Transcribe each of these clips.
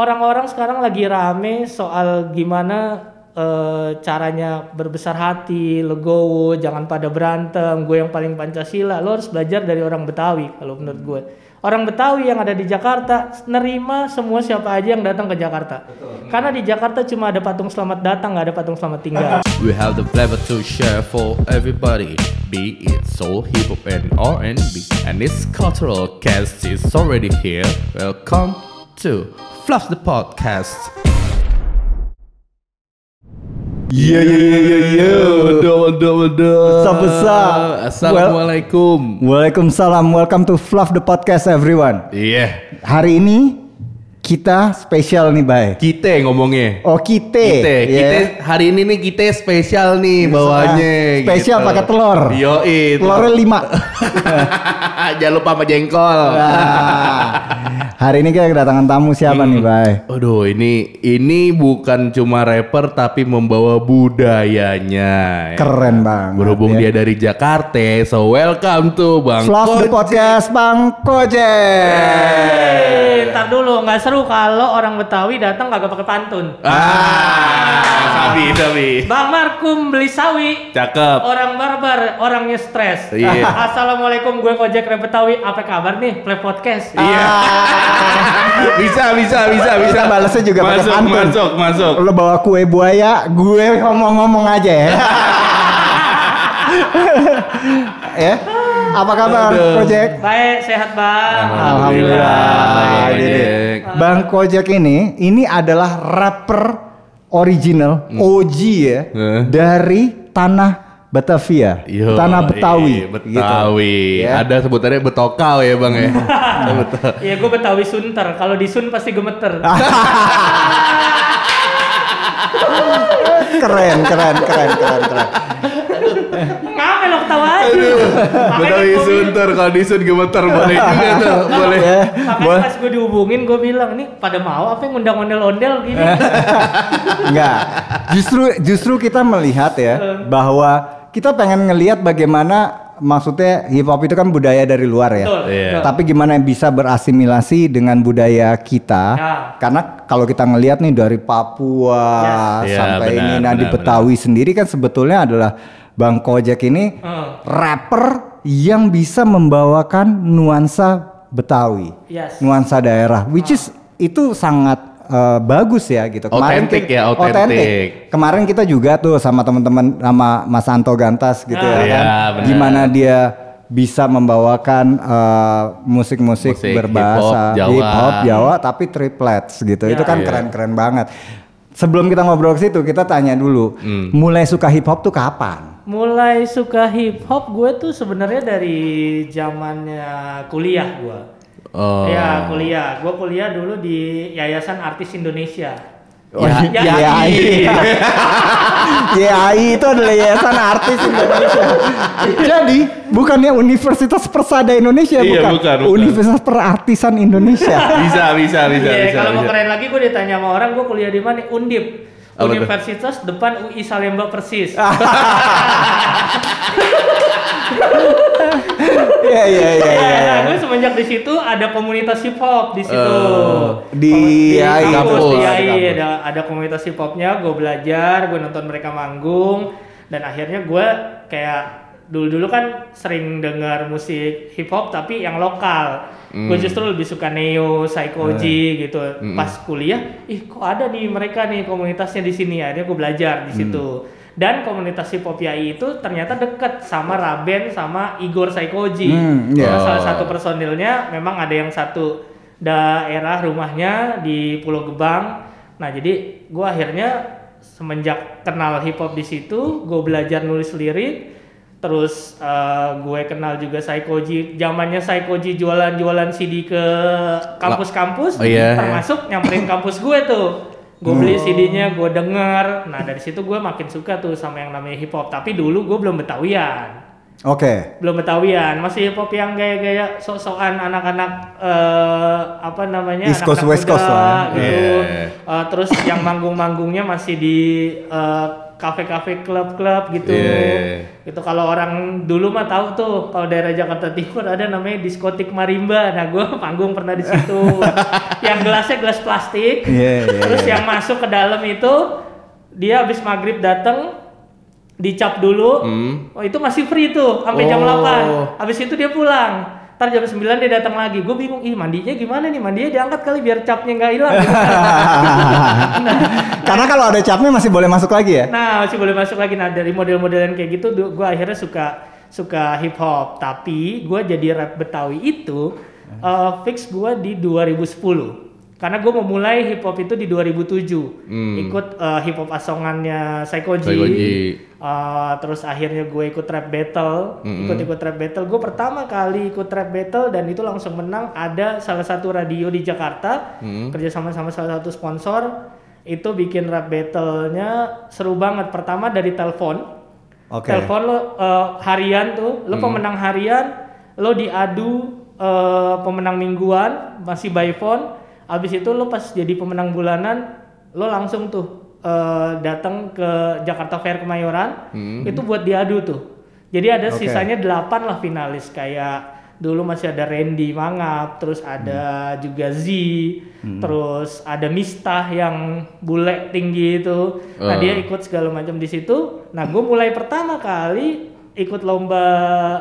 orang-orang sekarang lagi rame soal gimana eh, caranya berbesar hati, legowo, jangan pada berantem. Gue yang paling Pancasila, lo harus belajar dari orang Betawi kalau menurut gue. Orang Betawi yang ada di Jakarta nerima semua siapa aja yang datang ke Jakarta. Karena di Jakarta cuma ada patung selamat datang, nggak ada patung selamat tinggal. We have the flavor to share for everybody. Be it soul, hip hop, and R&B, and this cultural cast is already here. Welcome to Fluff the Podcast. Iya iya iya iya iya. Waduh, waduh, waduh. Besar-besar. Assalamualaikum. Waalaikumsalam. Welcome to Fluff the Podcast everyone. Iya. Hari ini kita spesial nih, Bay. Kita ngomongnya. Oh, kita. Kita, Ya. kita hari ini nih kita spesial nih bawaannya. Spesial gitu. pakai telur. Yo, itu. Telurnya lima. Jangan lupa sama jengkol. Nah, hari ini kita kedatangan tamu siapa nih, Bay? Aduh, ini ini bukan cuma rapper tapi membawa budayanya. ya. Keren banget. Berhubung ya. dia dari Jakarta, so welcome to Bang Fluff. Podcast Bang Kojek. Ntar dulu nggak seru kalau orang Betawi datang kagak pakai pantun. Ah, sabi, sabi. Bang Markum beli sawi. Cakep. Orang barbar, orangnya stres. Iya. Assalamualaikum, gue Kojek Rap Betawi. Apa kabar nih? Play podcast. Iya. bisa, bisa, bisa, bisa. Kita balesnya juga pakai masuk, pantun. masuk, masuk. Lo bawa kue buaya, gue ngomong-ngomong aja ya. ya. Apa kabar, Aduh. Kojek? Baik, sehat bang. Alhamdulillah. Kojek. Bang Kojek ini, ini adalah rapper original OG ya Eh. dari tanah Batavia, Yo, tanah Betawi. iya, Betawi. gitu. Ya. Ada sebutannya Betokau ya, Bang ya. Iya, gue Betawi Sunter. Kalau di Sun pasti gemeter. keren, keren, keren, keren, keren. Ngapa lo ketawa aja? Gua bilang- Sunter kalau di Sun gemeter boleh juga tuh, boleh. Ya, Makanya boleh. pas gue dihubungin, gue bilang, nih pada mau apa yang ngundang ondel-ondel gini? Enggak. Justru justru kita melihat ya bahwa kita pengen ngelihat bagaimana maksudnya hip hop itu kan budaya dari luar ya. Betul. Iya. Tapi gimana bisa berasimilasi dengan budaya kita? Ya. Karena kalau kita ngelihat nih dari Papua Yes. Iya, sampai benar, ini nah di benar, Betawi sendiri kan sebetulnya adalah Bang Kojek ini Hmm. rapper yang bisa membawakan nuansa Betawi, Yes. nuansa daerah, which is itu sangat eh, bagus ya gitu. Otentik kita- ya, otentik. Kemarin kita juga tuh sama teman-teman sama Mas Anto Gantas gitu Ah. ya Iya, kan. benar. Gimana dia bisa membawakan eh, musik-musik Musik, berbahasa Jawa. hip hop Jawa tapi triplets gitu. Ya. Itu kan Iya. keren-keren banget. Sebelum kita ngobrol ke situ, kita tanya dulu, Hmm. mulai suka hip hop tuh kapan? Mulai suka hip hop gue tuh sebenarnya dari zamannya kuliah gue. Oh. Ya kuliah, gue kuliah dulu di Yayasan Artis Indonesia. Oh, Ya- ya- YAI. YAI itu adalah Yayasan Artis Indonesia. Jadi bukannya Universitas Persada Indonesia, Iya, bukan. bukan, bukan. Universitas Perartisan Indonesia. Bisa, bisa, bisa, Iya, bisa. kalau mau keren lagi gue ditanya sama orang gue kuliah di mana? Undip. Apa tuh? Universitas depan UI Salemba persis. Iya iya iya Iya, iya. nah, gue semenjak di situ ada komunitas hip hop di situ. Oh, di kampus, kampus, di di YAI, kampus. ada ada komunitas hip hopnya. Gue belajar, gue nonton mereka manggung, dan akhirnya gue kayak dulu-dulu kan sering dengar musik hip hop tapi yang lokal. Gue Hmm. justru lebih suka neo, psychoji gitu. Hmm. Pas kuliah, ih kok ada nih mereka nih komunitasnya di sini. Akhirnya gue belajar di situ. Dan komunitas hip hop YAI itu ternyata deket sama Raben sama Igor Psychoji. Hmm, iya. Nah, salah Oh. satu personilnya memang ada yang satu daerah rumahnya di Pulau Gebang. Nah, jadi gua akhirnya semenjak kenal hip hop di situ, gue belajar nulis lirik. Terus eh, gue kenal juga Psychoji, zamannya Psychoji jualan-jualan CD ke kampus-kampus, Oh, iya, termasuk nyamperin kampus gue tuh. Gue beli CD-nya, gue denger. Nah dari situ gue makin suka tuh sama yang namanya hip hop. Tapi dulu gue belum betawian Oke. belum betawian masih hip hop yang gaya-gaya sok-sokan anak-anak eh, apa namanya East Coast, anak-anak West Coast lah ya. gitu Iya. Eh, terus yang manggung-manggungnya masih di eh, kafe-kafe klub-klub gitu. Iya. Itu kalau orang dulu mah tahu tuh kalau daerah Jakarta Timur ada namanya diskotik Marimba. Nah, gue panggung pernah di situ. yang gelasnya gelas plastik. Iya, iya, Terus iya. yang masuk ke dalam itu dia habis maghrib datang dicap dulu. Hmm. Oh, itu masih free tuh sampai jam Oh. 8. Habis itu dia pulang. Ntar jam 9 dia datang lagi. Gue bingung, ih mandinya gimana nih? Mandinya diangkat kali biar capnya nggak hilang. gitu kan. Karena kalau ada capnya masih boleh masuk lagi ya? Nah, masih boleh masuk lagi. Nah, dari model-modelan kayak gitu, gue akhirnya suka suka hip hop. Tapi gue jadi rap Betawi itu eh, fix gue di 2010. Karena gue memulai hip hop itu di 2007. Hmm. Ikut eh, hip hop asongannya Psychoji. Eh, terus akhirnya gue ikut rap battle, Mm-mm. ikut-ikut rap battle. Gue pertama kali ikut rap battle dan itu langsung menang. Ada salah satu radio di Jakarta Hmm. kerja sama sama salah satu sponsor itu bikin rap battle-nya seru banget. Pertama dari telepon, Oke. telepon lo eh, harian tuh, lo pemenang harian, lo diadu eh, pemenang mingguan masih by phone. Abis itu lo pas jadi pemenang bulanan, lo langsung tuh eh, datang ke Jakarta Fair Kemayoran, Hmm. itu buat diadu tuh. Jadi ada Oke. sisanya 8 lah finalis kayak dulu masih ada Randy Mangap, terus ada juga Z, terus ada Mistah yang bule tinggi itu. Nah, dia ikut segala macam di situ. Nah, gue mulai pertama kali ikut lomba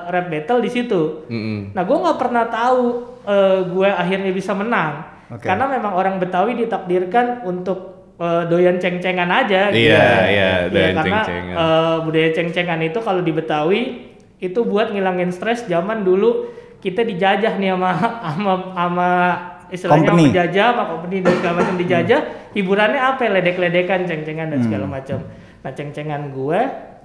rap battle di situ. Mm-mm. Nah, gue nggak pernah tahu eh, gue akhirnya bisa menang. Oke. Karena memang orang Betawi ditakdirkan untuk eh, doyan ceng-cengan aja. gitu Iya, ya. iya, doyan karena ceng-cengan. eh, budaya ceng-cengan itu kalau di Betawi itu buat ngilangin stres zaman dulu kita dijajah nih sama sama sama istilahnya Company. sama penjajah sama company dan segala macam dijajah hiburannya apa ya? ledek-ledekan ceng-cengan dan segala macam nah ceng-cengan gue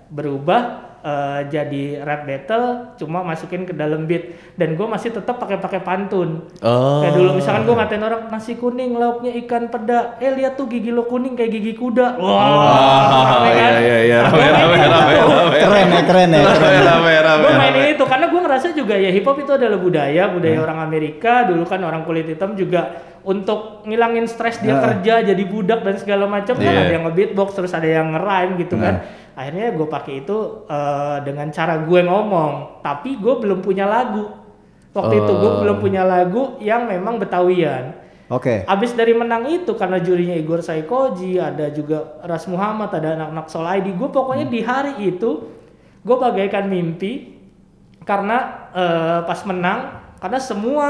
berubah eh, jadi rap battle cuma masukin ke dalam beat dan gue masih tetap pakai pakai pantun Oh. Kayak dulu misalkan gue ngatain orang nasi kuning lauknya ikan peda. Eh lihat tuh gigi lo kuning kayak gigi kuda. Wah. Rame kan? iya iya iya, Nah, rame rame rame rame. Keren ya, keren ya. Rame Keren. rame rame. Gue rame. mainin itu karena gue ngerasa juga ya hip hop itu adalah budaya, budaya orang Amerika. Dulu kan orang kulit hitam juga untuk ngilangin stres dia kerja jadi budak dan segala macam kan Iya. ada yang nge-beatbox terus ada yang nge-rhyme gitu kan. Akhirnya gue pakai itu eh, dengan cara gue ngomong, tapi gue belum punya lagu. Waktu itu gue Oh. belum punya lagu yang memang Betawian. Oke. Abis dari menang itu karena jurinya Igor Saikoji, ada juga Ras Muhammad, ada anak-anak Solaidi. Gue pokoknya di hari itu gue bagaikan mimpi karena eh, pas menang karena semua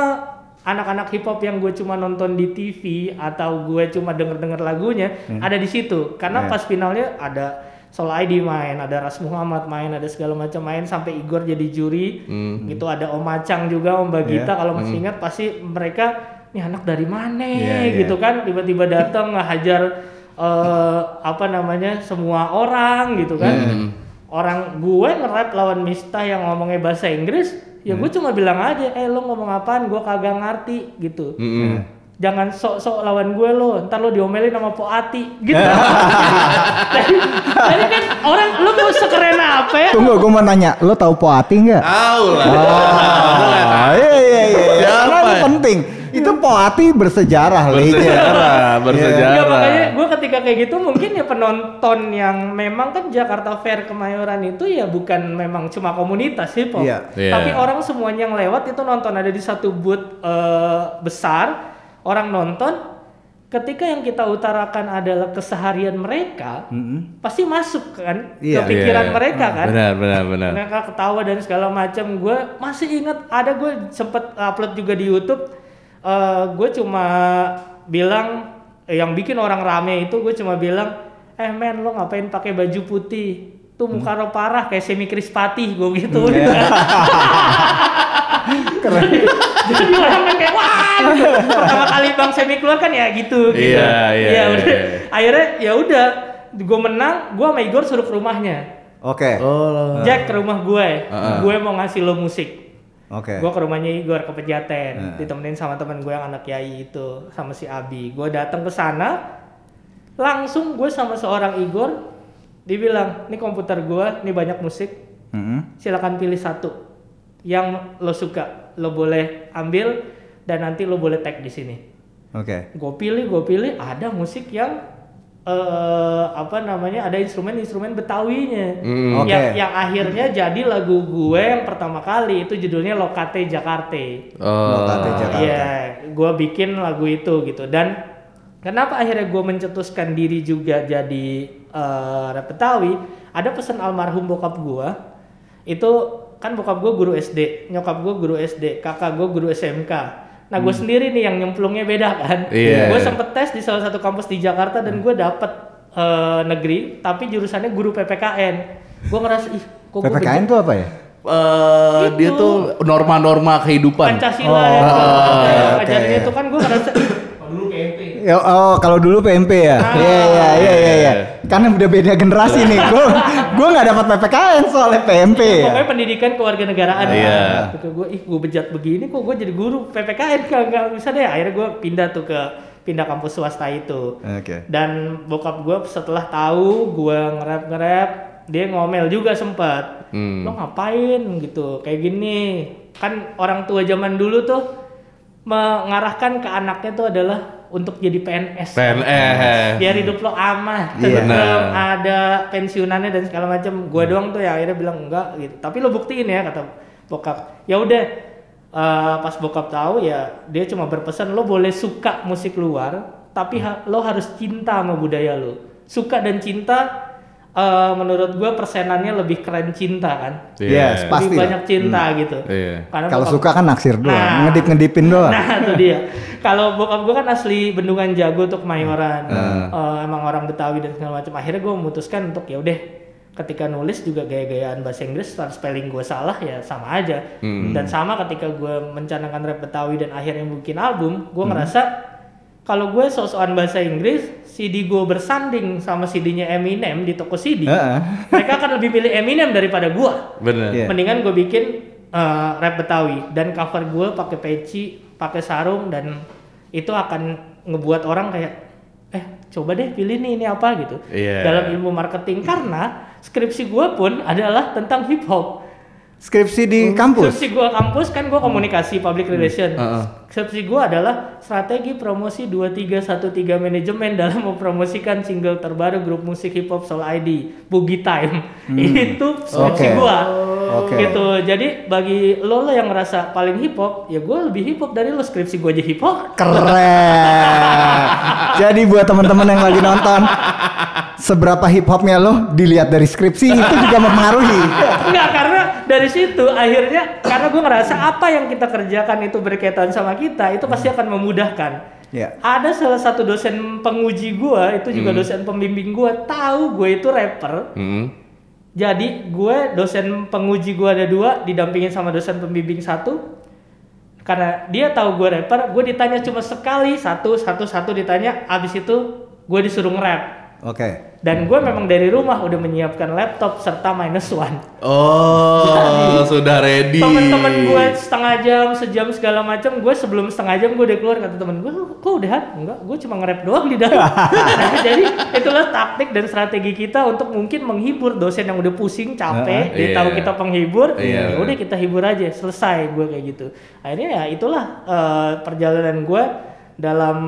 anak-anak hip hop yang gue cuma nonton di TV atau gue cuma denger-denger lagunya ada di situ. Karena Yeah. pas finalnya ada Solaidi main, ada Ras Muhammad main, ada segala macam main sampai Igor jadi juri. Hmm. Gitu ada Om Acang juga, Om Bagita Yeah. kalau masih ingat pasti mereka nih anak dari mana iya. gitu kan tiba-tiba datang ngehajar eh, apa namanya semua orang gitu kan Hmm. orang gue nge-rap lawan Mista yang ngomongnya bahasa Inggris ya gue cuma bilang aja eh lo ngomong apaan gue kagak ngerti gitu Mm-mm. Jangan sok-sok lawan gue lo ntar lo diomelin sama Po Ati gitu jadi, jadi kan orang lo mau sekeren apa ya Tunggu, gue mau nanya, lo tahu Poati nggak? Tahu lah. Ah, iya iya iya. Karena itu ya? penting. Itu Poati bersejarah, Li. Bersejarah, Enggak, bersejarah. makanya gue ketika kayak gitu mungkin ya penonton yang memang kan Jakarta Fair Kemayoran itu ya bukan memang cuma komunitas hip hop, Iya. Iya. tapi orang semuanya yang lewat itu nonton ada di satu booth eh, besar, orang nonton. Ketika yang kita utarakan adalah keseharian mereka, Mm-mm. pasti masuk kan Iya. ke pikiran Iya. mereka kan. Benar, benar, benar. Mereka ketawa dan segala macam. Gue masih ingat ada gue sempet upload juga di YouTube. Eh, gue cuma bilang yang bikin orang rame itu gue cuma bilang, eh men lo ngapain pakai baju putih? Tuh muka lo parah kayak semi krispati gue gitu. Keren. Jadi orang kan kayak wah. Pertama kali Bang Semi keluar kan ya gitu. gitu. Iya, iya, Ya iya, udah. iya. Akhirnya ya udah. Gue menang, gue sama Igor suruh ke rumahnya. Oke. Oh. Jack ke rumah gue, Heeh. gue mau ngasih lo musik. Oke. Gue ke rumahnya Igor ke Pejaten, Nah. ditemenin sama teman gue yang anak Yai itu, sama si Abi. Gue datang ke sana, langsung gue sama seorang Igor, dibilang, ini komputer gue, ini banyak musik, Mm-mm. silakan pilih satu yang lo suka, lo boleh ambil dan nanti lo boleh tag di sini. Oke. Gue pilih, gue pilih, ada musik yang eh apa namanya ada instrumen-instrumen Betawinya Hmm. Oke. yang yang akhirnya jadi lagu gue yang pertama kali itu judulnya Lokate Jakarta. Oh. Lokate Jakarta. Iya, gue bikin lagu itu gitu dan kenapa akhirnya gue mencetuskan diri juga jadi eh, rap Betawi? Ada pesan almarhum bokap gue itu kan bokap gue guru SD, nyokap gue guru SD, kakak gue guru SMK. Nah gue sendiri nih yang nyemplungnya beda kan. Iya. Gue sempet tes di salah satu kampus di Jakarta dan gue dapet eh, negeri tapi jurusannya guru PPKN. Gue ngerasa ih kok gue PPKN tuh apa ya? Eh, dia tuh norma-norma kehidupan. Pancasila Oh, ya. oke, Kayak oke, ngajarin iya. itu kan gue ngerasa PMP. Ya, oh, kalau dulu PMP ya. Ah. Iya iya iya iya iya. Karena udah beda generasi nih. Gue gue nggak dapat PPKN soalnya PMP ya. Pokoknya pendidikan kewarganegaraan. Iya. Gitu gue, ih gue bejat begini kok gue jadi guru PPKN kan nggak bisa deh. Akhirnya gue pindah tuh ke pindah kampus swasta itu. Oke. Dan bokap gue setelah tahu gue nge-rap nge-rap, dia ngomel juga sempat. Hmm. Lo ngapain gitu? Kayak gini. Kan orang tua zaman dulu tuh mengarahkan ke anaknya tuh adalah untuk jadi PNS. PNS. Biar hidup lo aman, Iya. tentrem, ada pensiunannya dan segala macam. Gua doang tuh ya akhirnya bilang enggak gitu. Tapi lo buktiin ya kata bokap. Ya udah eh, pas bokap tahu ya dia cuma berpesan lo boleh suka musik luar, tapi ha- lo harus cinta sama budaya lo. Suka dan cinta eh, menurut gua persenannya lebih keren cinta kan. Yes, Iya. pasti lebih banyak cinta gitu. Iya. Karena Kalau suka kan naksir doang, Nah. ngedip-ngedipin doang. Nah itu dia. Kalau bokap gue kan asli Bendungan Jago tuh Kemayoran. Hmm. Eh, emang orang Betawi dan segala macam. Akhirnya gue memutuskan untuk ya udah ketika nulis juga gaya-gayaan bahasa Inggris start spelling gue salah ya sama aja. Hmm. Dan sama ketika gue mencanangkan rap Betawi dan akhirnya bikin album, gue Hmm. ngerasa kalau gue sok-sokan bahasa Inggris, CD gue bersanding sama CD-nya Eminem di toko CD, Heeh. mereka akan lebih milih Eminem daripada gue Bener. Iya. mendingan gue bikin eh, rap Betawi dan cover gue pakai peci, pakai sarung dan itu akan ngebuat orang kayak eh coba deh pilih nih ini apa gitu Iya. dalam ilmu marketing karena skripsi gue pun adalah tentang hip hop. Skripsi di kampus. Skripsi gue kampus kan gue komunikasi public relation. Heeh. Skripsi gue adalah strategi promosi 2313 manajemen dalam mempromosikan single terbaru grup musik hip hop Soul ID, Boogie Time. Itu skripsi Oke. gue. Oke. Gitu. Jadi bagi lo, lo yang ngerasa paling hip hop, ya gue lebih hip hop dari lo skripsi gue aja hip hop. Keren. Jadi buat teman-teman yang lagi nonton, seberapa hip hopnya lo dilihat dari skripsi itu juga mempengaruhi. Enggak, karena dari situ akhirnya karena gue ngerasa apa yang kita kerjakan itu berkaitan sama kita, itu pasti akan memudahkan. Ya. Ada salah satu dosen penguji gue, itu juga dosen pembimbing gue, tahu gue itu rapper. Hmm. Jadi gue dosen penguji gue ada dua, didampingin sama dosen pembimbing satu. Karena dia tahu gue rapper, gue ditanya cuma sekali satu satu satu ditanya, abis itu gue disuruh nge-rap. Oke. Dan gue memang dari rumah udah menyiapkan laptop serta minus one. Oh, sudah ready. Temen-temen gue setengah jam, sejam segala macam, gue sebelum setengah jam gue udah keluar kata temen gue, kok udah? Enggak, gue cuma nge-rap doang di dalam. Nah, jadi itulah taktik dan strategi kita untuk mungkin menghibur dosen yang udah pusing, capek, Ah, dia iya. tahu kita penghibur, Iya. ya udah kita hibur aja, selesai gue kayak gitu. Akhirnya ya itulah eh, perjalanan gue dalam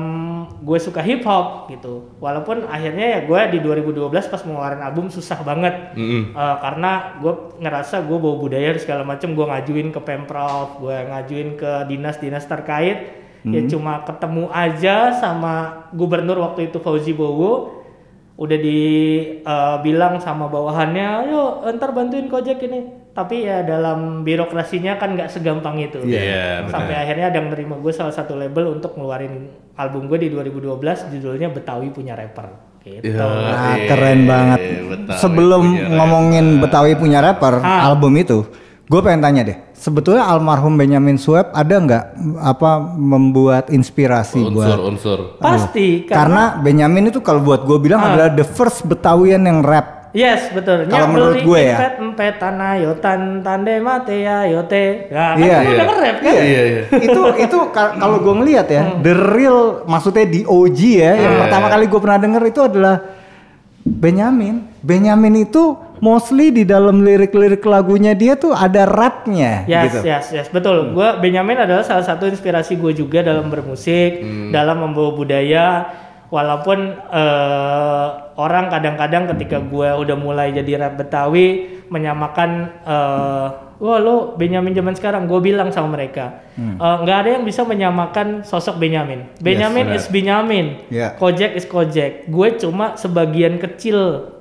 gue suka hip hop gitu. Walaupun akhirnya ya gue di 2012 pas mau ngeluarin album susah banget. Mm-mm. Eh, karena gue ngerasa gue bawa budaya dan segala macam gue ngajuin ke pemprov gue ngajuin ke dinas-dinas terkait ya cuma ketemu aja sama gubernur waktu itu Fauzi Bowo udah dibilang sama bawahannya ayo ntar bantuin kojek ini tapi ya dalam birokrasinya kan nggak segampang itu Iya, benar. sampai akhirnya ada yang nerima gue salah satu label untuk ngeluarin album gue di 2012 judulnya Betawi punya rapper gitu. Nah, Iya, keren banget. Betawi Sebelum punya rapper. ngomongin Betawi punya rapper, Ah. album itu, gue pengen tanya deh. Sebetulnya almarhum Benyamin Sueb ada nggak apa membuat inspirasi buat? unsur-unsur. pasti Karena Benyamin itu kalau buat gue bilang Ah. adalah the first Betawian yang rap. Yes, betul. Kalau menurut gue ya. Empet empet tanah yotan tande mate ya yote. Nah, kan Iya. gue Iya. udah nge-rap kan? Iya, iya. itu itu ka- kalau gue ngelihat ya, Hmm. the real maksudnya di OG ya, yang Iya. pertama kali gue pernah denger itu adalah Benyamin. Benyamin itu mostly di dalam lirik-lirik lagunya dia tuh ada rapnya Yes, gitu. yes, yes, betul. Gua Benyamin adalah salah satu inspirasi gue juga dalam bermusik, Hmm. dalam membawa budaya. walaupun eh, orang kadang-kadang ketika gue udah mulai jadi rap Betawi menyamakan eh, wah lo Benyamin zaman sekarang gue bilang sama mereka Hmm. eh, nggak ada yang bisa menyamakan sosok Benyamin Benyamin benar. is Benyamin Ya. Kojek is Kojek gue cuma sebagian kecil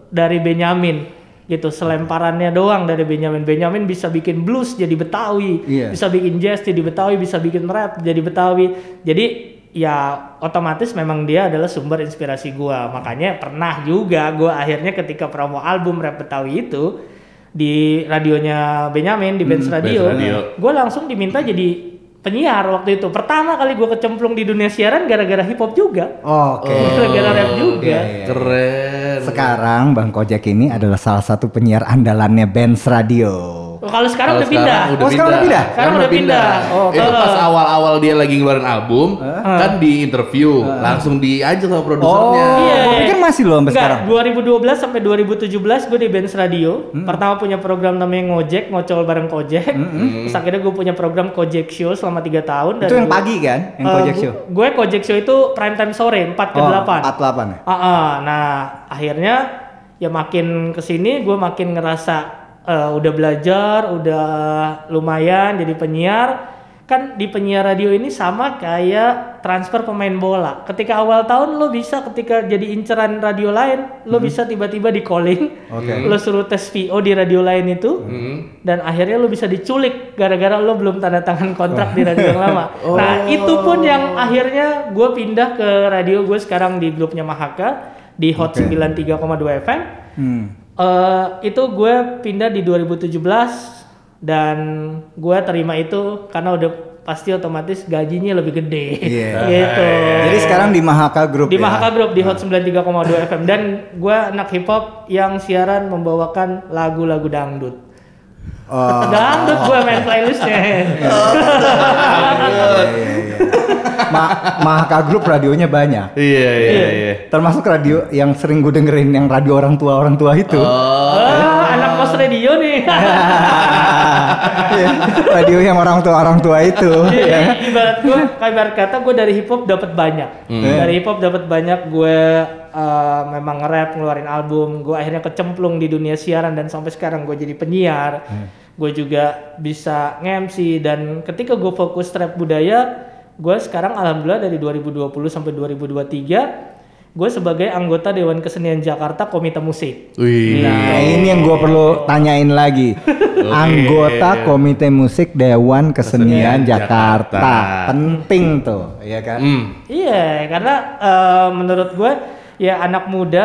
dari Benyamin gitu selemparannya doang dari Benyamin Benyamin bisa bikin blues jadi Betawi Iya. bisa bikin jazz jadi Betawi bisa bikin rap jadi Betawi jadi ya otomatis memang dia adalah sumber inspirasi gua makanya pernah juga gua akhirnya ketika promo album rap Betawi itu di radionya Benyamin di Benz Radio, Benz Radio. gue langsung diminta jadi penyiar waktu itu pertama kali gue kecemplung di dunia siaran gara-gara hip hop juga Oke. gara-gara rap juga Iya, iya. Keren. Sekarang Bang Kojek ini adalah salah satu penyiar andalannya Benz Radio. Oh, kalau sekarang udah pindah sekarang Oh, sekarang udah pindah? Sekarang udah pindah. Oh, itu kalau- pas awal-awal dia lagi ngeluarin album, kan di interview, langsung diajak sama Oh, produsernya. Iya. gua pikir masih loh sampai Enggak, sekarang. 2012 sampai 2017 gue di Benz Radio. Pertama punya program namanya Ngojek, ngocol bareng Kojek. Terus akhirnya gue punya program Kojek Show selama 3 tahun. Itu yang pagi kan, yang Eh, Kojek Show. Gue Kojek Show itu prime time sore 4 ke Oh, 8. 48 ya. Ah, ah. nah akhirnya ya makin ke sini gue makin ngerasa eh, udah belajar, udah lumayan jadi penyiar. Kan di penyiar radio ini sama kayak transfer pemain bola. Ketika awal tahun lo bisa ketika jadi inceran radio lain, lo bisa tiba-tiba di calling, Oke. lo suruh tes VO di radio lain itu, Hmm. dan akhirnya lo bisa diculik gara-gara lo belum tanda tangan kontrak di radio yang lama. Oh. Nah itu pun yang akhirnya gue pindah ke radio gue sekarang di grupnya Mahaka di Hot Oke. 93,2 FM. Hmm. Eh, itu gue pindah di 2017 dan gue terima itu karena udah pasti otomatis gajinya lebih gede Iya. gitu. Jadi sekarang di Mahaka Group di ya. Mahaka Group di Hot 93,2 FM dan gue anak hip hop yang siaran membawakan lagu-lagu dangdut. Oh. Dangdut gue main playlistnya. Iya, iya, iya. Ma- Mahaka Group radionya banyak. Iya, iya, iya. Termasuk radio yang sering gue dengerin yang radio orang tua orang tua itu. Oh, ah, radio nih. Iya, radio yang orang tua orang tua itu. Jadi ibarat gue, kayak ibarat kata gue dari hip hop dapat banyak. Dari hip hop dapat banyak. Gue eh, memang nge-rap, ngeluarin album. Gue akhirnya kecemplung di dunia siaran dan sampai sekarang gue jadi penyiar. Gue juga bisa nge-MC dan ketika gue fokus rap budaya, gue sekarang alhamdulillah dari 2020 sampai 2023 gue sebagai anggota Dewan Kesenian Jakarta Komite Musik. Wih. Nah, ini yang gue perlu tanyain lagi. Anggota Komite Musik Dewan Kesenian Kesenian Jakarta. Jakarta. Penting tuh, ya kan? Hmm. Iya, karena eh, menurut gue ya anak muda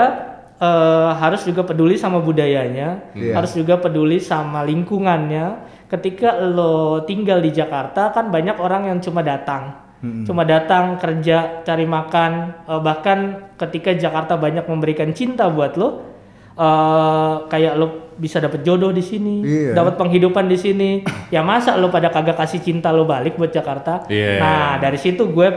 eh, harus juga peduli sama budayanya, Iya. harus juga peduli sama lingkungannya. Ketika lo tinggal di Jakarta kan banyak orang yang cuma datang, cuma datang kerja, cari makan. eh, bahkan ketika Jakarta banyak memberikan cinta buat lo, eh, kayak lo bisa dapet jodoh di sini, Iya. dapat penghidupan di sini. ya masa lo pada kagak kasih cinta lo balik buat Jakarta? Iya. Nah, dari situ gue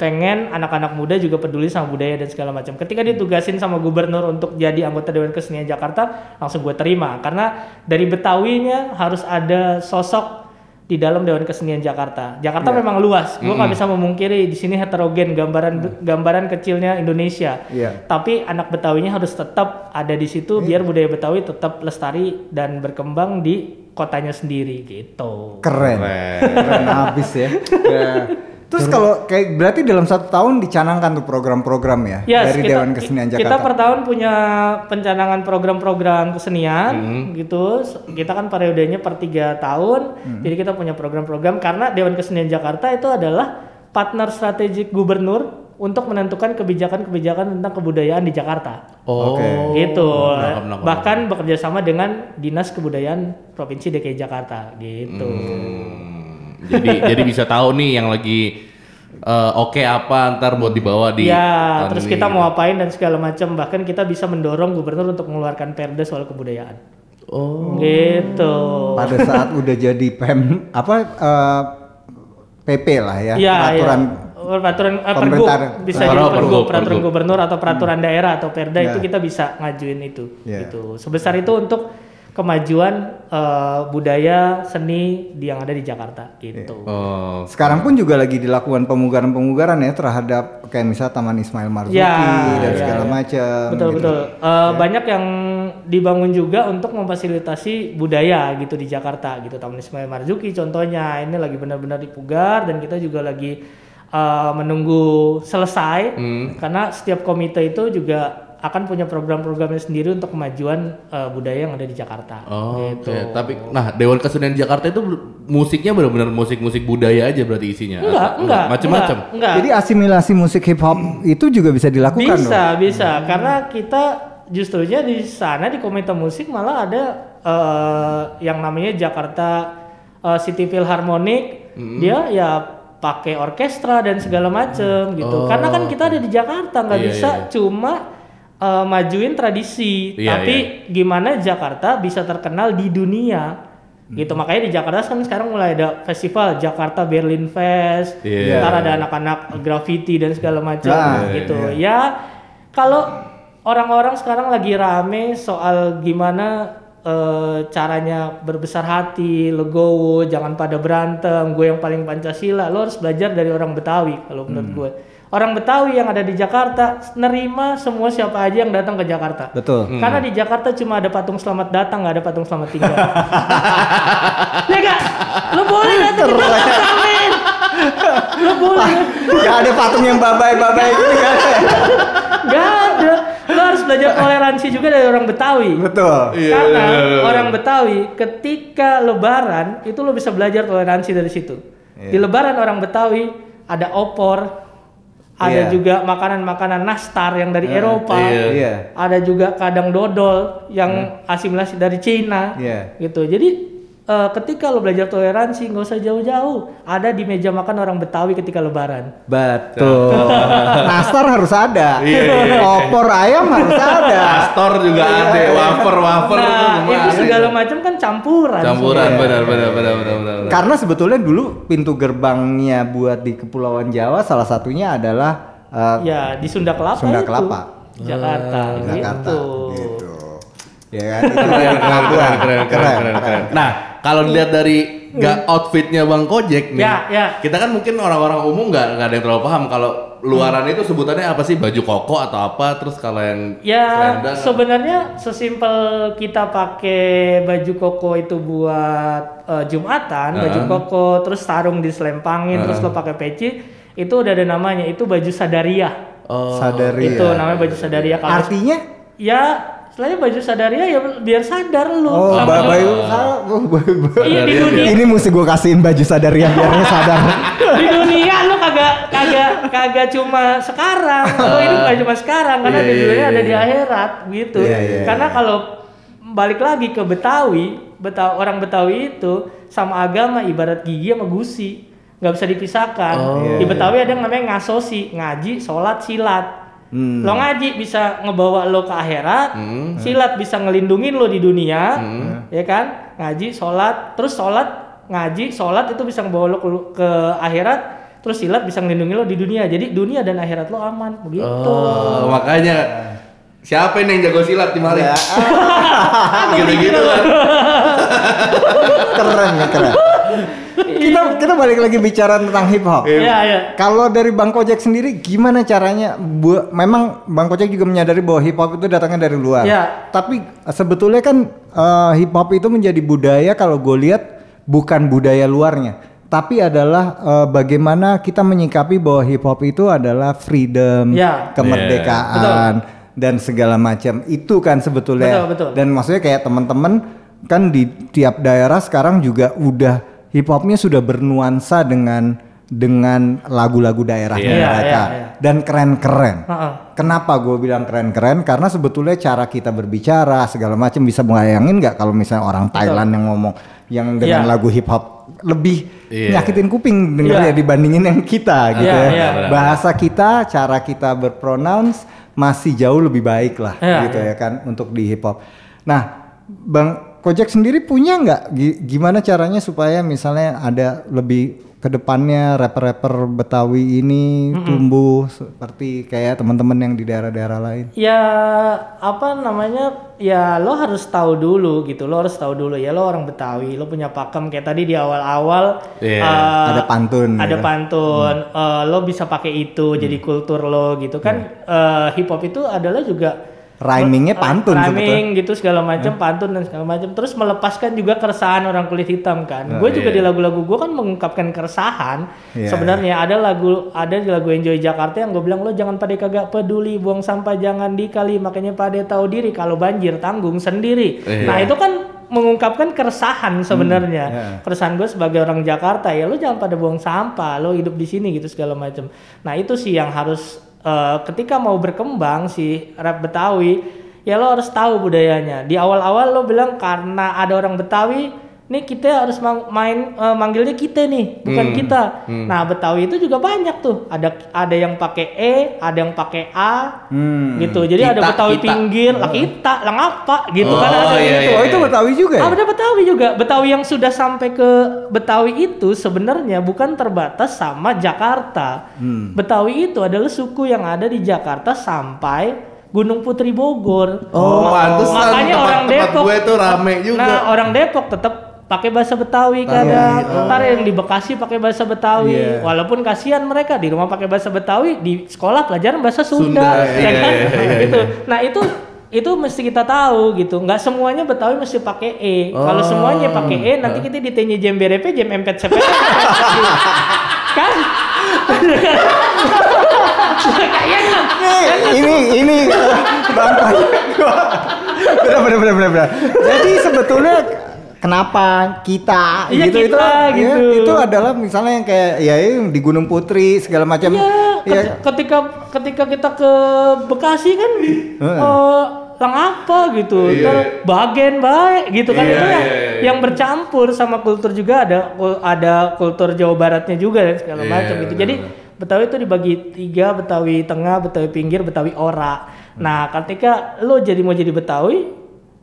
pengen anak-anak muda juga peduli sama budaya dan segala macam. Ketika ditugasin sama gubernur untuk jadi anggota Dewan Kesenian Jakarta, langsung gue terima karena dari Betawinya harus ada sosok di dalam Dewan Kesenian Jakarta. Jakarta memang luas, gue nggak bisa memungkiri di sini heterogen gambaran gambaran kecilnya Indonesia. Iya. Tapi anak Betawinya harus tetap ada di situ biar budaya Betawi tetap lestari dan berkembang di kotanya sendiri gitu. Keren. Keren. Keren abis ya. Ya. Terus kalau kayak berarti dalam satu tahun dicanangkan tuh program-program ya Yes, dari kita, Dewan Kesenian Kita Jakarta. per tahun punya pencanangan program-program kesenian Hmm. gitu. Kita kan periodenya per tiga tahun. Hmm. Jadi kita punya program-program karena Dewan Kesenian Jakarta itu adalah partner strategik gubernur untuk menentukan kebijakan-kebijakan tentang kebudayaan di Jakarta. Oh. Oke. gitu. Bahkan bekerja sama dengan Dinas Kebudayaan Provinsi DKI Jakarta gitu. Hmm. Jadi jadi bisa tahu nih yang lagi eh, oke apa ntar buat dibawa di Ya, tahun terus ini. kita mau apain dan segala macam. Bahkan kita bisa mendorong gubernur untuk mengeluarkan perda soal kebudayaan. Oh. Gitu. Pada saat udah jadi pem apa eh, PP lah ya, Iya, peraturan iya. peraturan eh, pergub bisa Oh, jadi pergub, pergub, peraturan pergub. gubernur atau peraturan daerah atau perda Ya. itu kita bisa ngajuin itu Ya. gitu. Sebesar itu untuk kemajuan eh, budaya seni di- yang ada di Jakarta gitu. Oh. Sekarang pun juga lagi dilakukan pemugaran-pemugaran ya terhadap kayak misalnya Taman Ismail Marzuki Ya, dan ya, segala ya. macam. betul gitu. betul Eh, banyak yang dibangun juga untuk memfasilitasi budaya gitu di Jakarta gitu Taman Ismail Marzuki contohnya ini lagi benar-benar dipugar dan kita juga lagi eh, menunggu selesai Hmm. karena setiap komite itu juga akan punya program-programnya sendiri untuk kemajuan eh, budaya yang ada di Jakarta Oh, gitu. oke. Tapi nah Dewan Kesenian Jakarta itu musiknya benar-benar musik-musik budaya aja berarti isinya. enggak Atau- enggak Macam-macam. enggak, enggak. Jadi asimilasi musik hip hop itu juga bisa dilakukan bisa dong. bisa karena kita justrunya di sana di komite musik malah ada eh, yang namanya Jakarta eh, City Philharmonic dia ya pakai orkestra dan segala macem gitu karena kan kita ada di Jakarta nggak Iya, bisa iya. cuma eh, majuin tradisi. Iya, tapi gimana Jakarta bisa terkenal di dunia? Gitu. Makanya di Jakarta kan sekarang mulai ada festival Jakarta Berlin Fest Iya. ntar ada anak-anak graffiti dan segala macam Ah, gitu. ya kalau orang-orang sekarang lagi rame soal gimana eh, caranya berbesar hati legowo jangan pada berantem gue yang paling pancasila lo harus belajar dari orang Betawi kalau menurut gue orang Betawi yang ada di Jakarta nerima semua siapa aja yang datang ke Jakarta Betul. karena di Jakarta cuma ada patung selamat datang nggak ada patung selamat tinggal ya gak lo boleh datang ke Jakarta men lo boleh Gak ada patung yang babai-babai gitu kan. Gak ada. Lo harus belajar toleransi juga dari orang Betawi. Betul. Iya, Karena iya, iya, iya. orang Betawi ketika lebaran itu lo bisa belajar toleransi dari situ. Iya. Di lebaran orang Betawi ada opor, ada Iya. juga makanan-makanan nastar yang dari Eropa. iya. Iya. Ada juga kadang dodol yang asimilasi dari Cina. Iya. Gitu. Jadi eh, ketika lo belajar toleransi nggak usah jauh-jauh. Ada di meja makan orang Betawi ketika lebaran. Betul. Nastar harus ada. Iya, iya. Opor ayam harus ada. Astor juga ada, wafer-wafer itu Nah, semua itu ada. segala macam kan campuran. Campuran benar benar benar benar benar. benar. Karena sebetulnya dulu pintu gerbangnya buat di Kepulauan Jawa salah satunya adalah eh, Ya di Sunda Kelapa Sunda itu. Kelapa. Jakarta. Jakarta. Gitu. Gitu. Ya kan? Itu keren, keren, keren, keren, keren, keren. Nah, kalau dilihat dari nggak outfitnya Bang Kojek nih, Ya, ya. kita kan mungkin orang-orang umum nggak nggak ada yang terlalu paham kalau luaran itu sebutannya apa sih baju koko atau apa, terus kalau yang Ya sebenarnya sesimpel kita pakai baju koko itu buat eh, jumatan, baju Uh-huh. koko, terus sarung diselempangin, terus lo pakai peci, itu udah ada namanya, itu baju sadaria. Oh, Sadaria. Itu namanya baju sadaria. Kalau Artinya? ya istilahnya baju sadaria ya biar sadar lu. Oh, babai. lu. Oh. Iya di dunia Ini mesti gue kasihin baju sadariah biar dia sadar. di dunia lu kagak kagak kagak cuma sekarang lu hidup gak cuma sekarang karena Iya, di iya, dunia iya, ada di iya. akhirat gitu Iya, iya, karena kalau balik lagi ke Betawi Betawi orang Betawi itu sama agama ibarat gigi sama gusi nggak bisa dipisahkan Oh. di Betawi ada yang namanya ngasosi ngaji sholat silat Hmm. lo ngaji bisa ngebawa lo ke akhirat Hmm. silat bisa ngelindungin lo di dunia Hmm. ya kan ngaji sholat terus sholat ngaji sholat itu bisa ngebawa lo ke, ke akhirat terus silat bisa ngelindungi lo di dunia jadi dunia dan akhirat lo aman begitu Oh, makanya siapa ini yang jago silat di mari? Ya, Gitu-gitu kan. keren ya keren. kita kita balik lagi bicara tentang hip hop. Iya, iya. Kalau dari Bang Kojek sendiri gimana caranya? Bu, memang Bang Kojek juga menyadari bahwa hip hop itu datangnya dari luar. Iya. Tapi eh, sebetulnya kan eh, hip hop itu menjadi budaya kalau gue lihat bukan budaya luarnya, tapi adalah eh, bagaimana kita menyikapi bahwa hip hop itu adalah freedom, Iya. kemerdekaan dan segala macam. Itu kan sebetulnya. Betul, betul. Dan maksudnya kayak teman-teman kan di tiap daerah sekarang juga udah hip hopnya sudah bernuansa dengan dengan lagu-lagu daerahnya Iya, mereka iya, iya. dan keren-keren. Heeh. Kenapa gue bilang keren-keren? Karena sebetulnya cara kita berbicara segala macam bisa bayangin nggak kalau misalnya orang Thailand yang ngomong yang dengan Iya. lagu hip hop lebih Iya. nyakitin kuping dengernya Iya. dibandingin yang kita gitu Iya, ya. iya. Bahasa kita, cara kita berpronounce masih jauh lebih baik lah Iya, gitu iya. ya kan untuk di hip hop. Nah, Bang Kojek sendiri punya nggak gi- gimana caranya supaya misalnya ada lebih ke depannya rapper-rapper Betawi ini tumbuh seperti kayak teman-teman yang di daerah-daerah lain? Ya apa namanya? Ya lo harus tahu dulu gitu. Lo harus tahu dulu ya lo orang Betawi, lo punya pakem kayak tadi di awal-awal Iya, eh, ada pantun ada gitu. pantun, eh, lo bisa pakai itu jadi kultur lo gitu kan. Eh, hip hop itu adalah juga Rhymingnya pantun sebetulnya. rhyming gitu segala macam pantun dan segala macam terus melepaskan juga keresahan orang kulit hitam kan Nah, gue juga iya. di lagu-lagu gue kan mengungkapkan keresahan Iya, sebenarnya ada lagu ada di lagu Enjoy Jakarta yang gue bilang lo jangan pada kagak peduli buang sampah jangan dikali makanya pada tahu diri kalau banjir tanggung sendiri Iya. nah itu kan mengungkapkan keresahan sebenarnya iya. keresahan gue sebagai orang Jakarta ya lo jangan pada buang sampah lo hidup di sini gitu segala macam nah itu sih yang harus eh, ketika mau berkembang si rap Betawi ya lo harus tahu budayanya. Di awal-awal lo bilang karena ada orang Betawi nih kita harus mang- main eh, manggilnya kita nih bukan kita. nah Betawi itu juga banyak tuh. Ada ada yang pakai E ada yang pakai A Hmm. gitu. Jadi ada Kita, Betawi kita. pinggir lah kita lah ngapa gitu kan Oh, ada iya, gitu. iya, Oh itu Betawi juga ya? Ah, ada Betawi juga. Betawi yang sudah sampai ke Betawi itu sebenarnya bukan terbatas sama Jakarta. Hmm. Betawi itu adalah suku yang ada di Jakarta sampai Gunung Putri Bogor. Oh, pantesan makanya tempat- orang tempat Depok gue tuh rame juga. Nah, orang Depok tetap pakai bahasa Betawi kadang. Ntar yang di Bekasi pakai bahasa Betawi. Iya. Walaupun kasihan mereka di rumah pakai bahasa Betawi, di sekolah pelajaran bahasa Sunda. Sunda, ya iya, kan? iya, iya, gitu. Nah, itu itu mesti kita tahu gitu. Nggak semuanya Betawi mesti pakai E. Kalau Oh. semuanya pakai E, nanti kita ditanya jam BRP, jam empet sepet. kan? Kayaknya ini ini bang benar benar benar benar. Jadi sebetulnya kenapa kita Iya, gitu itu kita, ya, gitu. itu adalah misalnya yang kayak ya yang di Gunung Putri segala macam Iya, ya ket- ketika ketika kita ke Bekasi kan eh lang apa gitu, Ntar bagian baik gitu kan Iya, itu yang iya, iya. yang bercampur sama kultur juga ada ada kultur Jawa Baratnya juga dan segala Iya, macam gitu. Jadi Betawi itu dibagi tiga, Betawi tengah, Betawi pinggir, Betawi ora. Nah, ketika lo jadi mau jadi Betawi,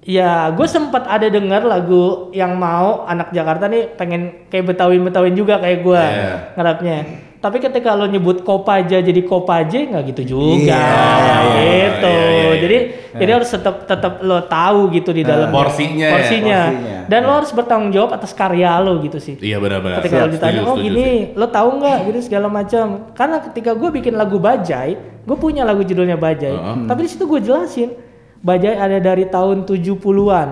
ya gue sempat ada dengar lagu yang mau anak Jakarta nih pengen kayak Betawi Betawiin juga kayak gue Iya. ngarapnya. Tapi ketika lo nyebut Kopaja jadi Kopaje nggak gitu juga, Iya, gitu. iya, iya, iya. Jadi jadi harus tetap tetap lo tahu gitu di dalam Porsinya ya, porsinya. porsinya. Dan lo harus bertanggung jawab atas karya lo gitu sih. Iya benar-benar. Ketika lo Setuju, ditanya, oh setuju gini, sih. lo tahu nggak gitu segala macam. Karena ketika gue bikin lagu Bajai, gue punya lagu judulnya Bajai. Heeh. Tapi di situ gue jelasin, Bajai ada dari tahun 70-an.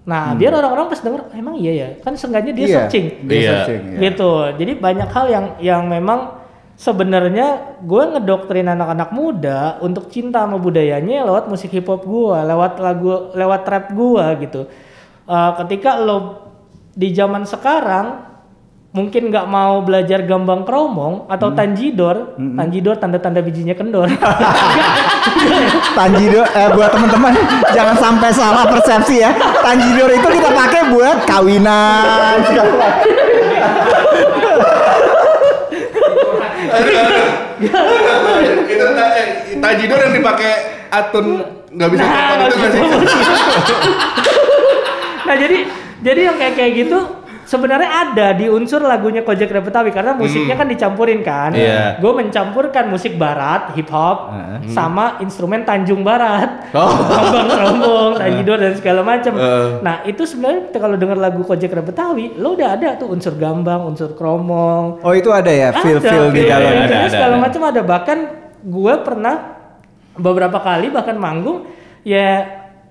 Nah, biar orang-orang pas denger, "Oh, emang iya ya. Kan seenggaknya dia Iya, searching. dia Iya. searching, ya. Gitu. Jadi banyak hal yang yang memang sebenarnya gue ngedoktrin anak-anak muda untuk cinta sama budayanya lewat musik hip hop gue, lewat lagu, lewat rap gue gitu. Eh, ketika lo di zaman sekarang mungkin nggak mau belajar gambang kromong atau tanjidor, tanjidor tanda-tanda bijinya kendor. Tanjidor eh buat teman-teman jangan sampai salah persepsi ya. Tanjidor itu kita pakai buat kawinan. itu ta- tajidor yang dipakai atun nggak bisa Nah, itu nah jadi jadi yang kayak kayak gitu sebenarnya ada di unsur lagunya Kojek Betawi karena musiknya kan dicampurin kan. Iya. Gue mencampurkan musik barat, hip hop sama instrumen Tanjung Barat. Oh. Bambang Rombong, Tanjidor dan segala macam. Eh. Nah, itu sebenarnya kalau denger lagu Kojek Betawi, lo udah ada tuh unsur gambang, unsur kromong, Oh itu ada ya feel-feel di feel- dalam. Ada, ada, ada, segala macam ada bahkan gue pernah beberapa kali bahkan manggung ya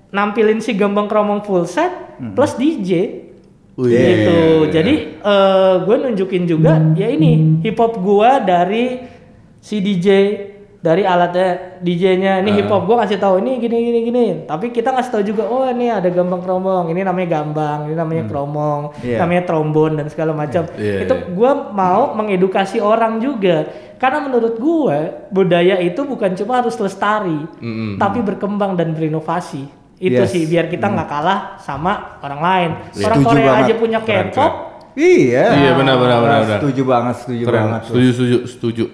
nampilin si gambang kromong full set plus DJ Wih. gitu. Jadi eh, gue nunjukin juga ya ini hip hop gue dari si DJ dari alatnya DJ-nya ini hip hop gue kasih tahu ini gini gini gini. Tapi kita ngasih tahu juga oh ini ada gambang kromong ini namanya gambang ini namanya kromong Iya. namanya trombon dan segala macam. Iya, itu iya. gue mau mengedukasi orang juga. Karena menurut gue budaya itu bukan cuma harus lestari Mm-mm. tapi berkembang dan berinovasi itu Yes. sih biar kita nggak kalah sama orang lain Setuju orang Korea banget. aja punya K-pop Iya. Iya, benar, benar, benar, benar. Setuju banget, setuju Keren. banget. tuh. Setuju, setuju, setuju.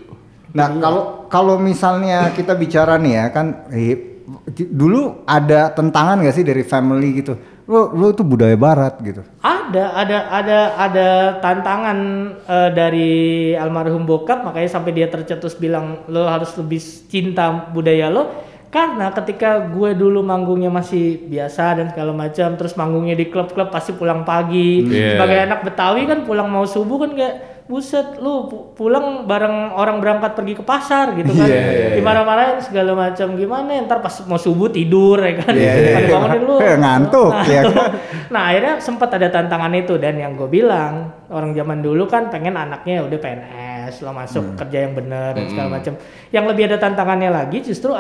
Nah, kalau kalau misalnya kita bicara nih ya kan eh, dulu ada tentangan gak sih dari family gitu? Lo lo itu budaya barat gitu. Ada, ada, ada, ada tantangan eh, dari almarhum bokap, makanya sampai dia tercetus bilang lo harus lebih cinta budaya lo. Karena ketika gue dulu manggungnya masih biasa dan segala macam, terus manggungnya di klub-klub pasti pulang pagi. Iya. Sebagai anak Betawi kan pulang mau subuh kan kayak buset lu pu- pulang bareng orang berangkat pergi ke pasar gitu kan. Dimarah-marahin segala macam gimana ntar pas mau subuh tidur ya kan. Iya, iya, Kan iya. bangunin lu. Ngantuk, Nah, ya kan? Nah akhirnya sempat ada tantangan itu dan yang gue bilang orang zaman dulu kan pengen anaknya udah PNS lo masuk Hmm. kerja yang benar dan segala macam. Yang lebih ada tantangannya lagi justru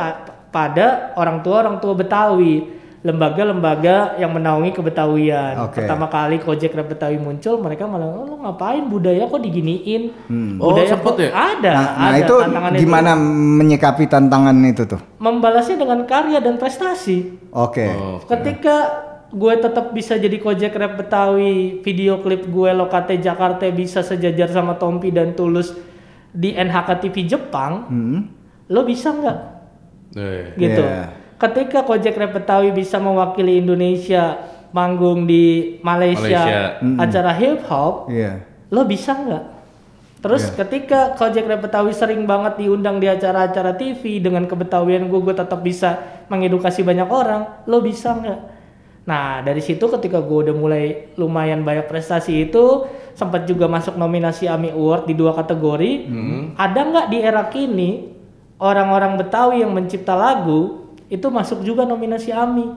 pada orang tua orang tua Betawi lembaga-lembaga yang menaungi kebetawian. Oke. Pertama kali Gojek Rap Betawi muncul, mereka malah "Oh, lo ngapain budaya kok diginiin? Oh, Budaya sempet kok-" ya? Ada, Nah, nah ada itu tantangan itu. gimana menyikapi tantangan itu tuh? Membalasnya dengan karya dan prestasi. Oke. Oh, Ketika gue tetap bisa jadi Kojek Rap Betawi, video klip gue Lokate Jakarta bisa sejajar sama Tompi dan Tulus di NHK TV Jepang, Hmm. lo bisa nggak? Eh. Gitu. Yeah. Ketika Kojek Rap Betawi bisa mewakili Indonesia manggung di Malaysia, Malaysia. acara hip hop, Iya. lo bisa nggak? Terus ketika Kojek Rap Betawi sering banget diundang di acara-acara TV dengan kebetawian gue, gue tetap bisa mengedukasi banyak orang, lo bisa nggak? Nah dari situ ketika gue udah mulai lumayan banyak prestasi itu, sempat juga masuk nominasi AMI Award di dua kategori. Ada nggak di era kini orang-orang Betawi yang mencipta lagu itu masuk juga nominasi AMI?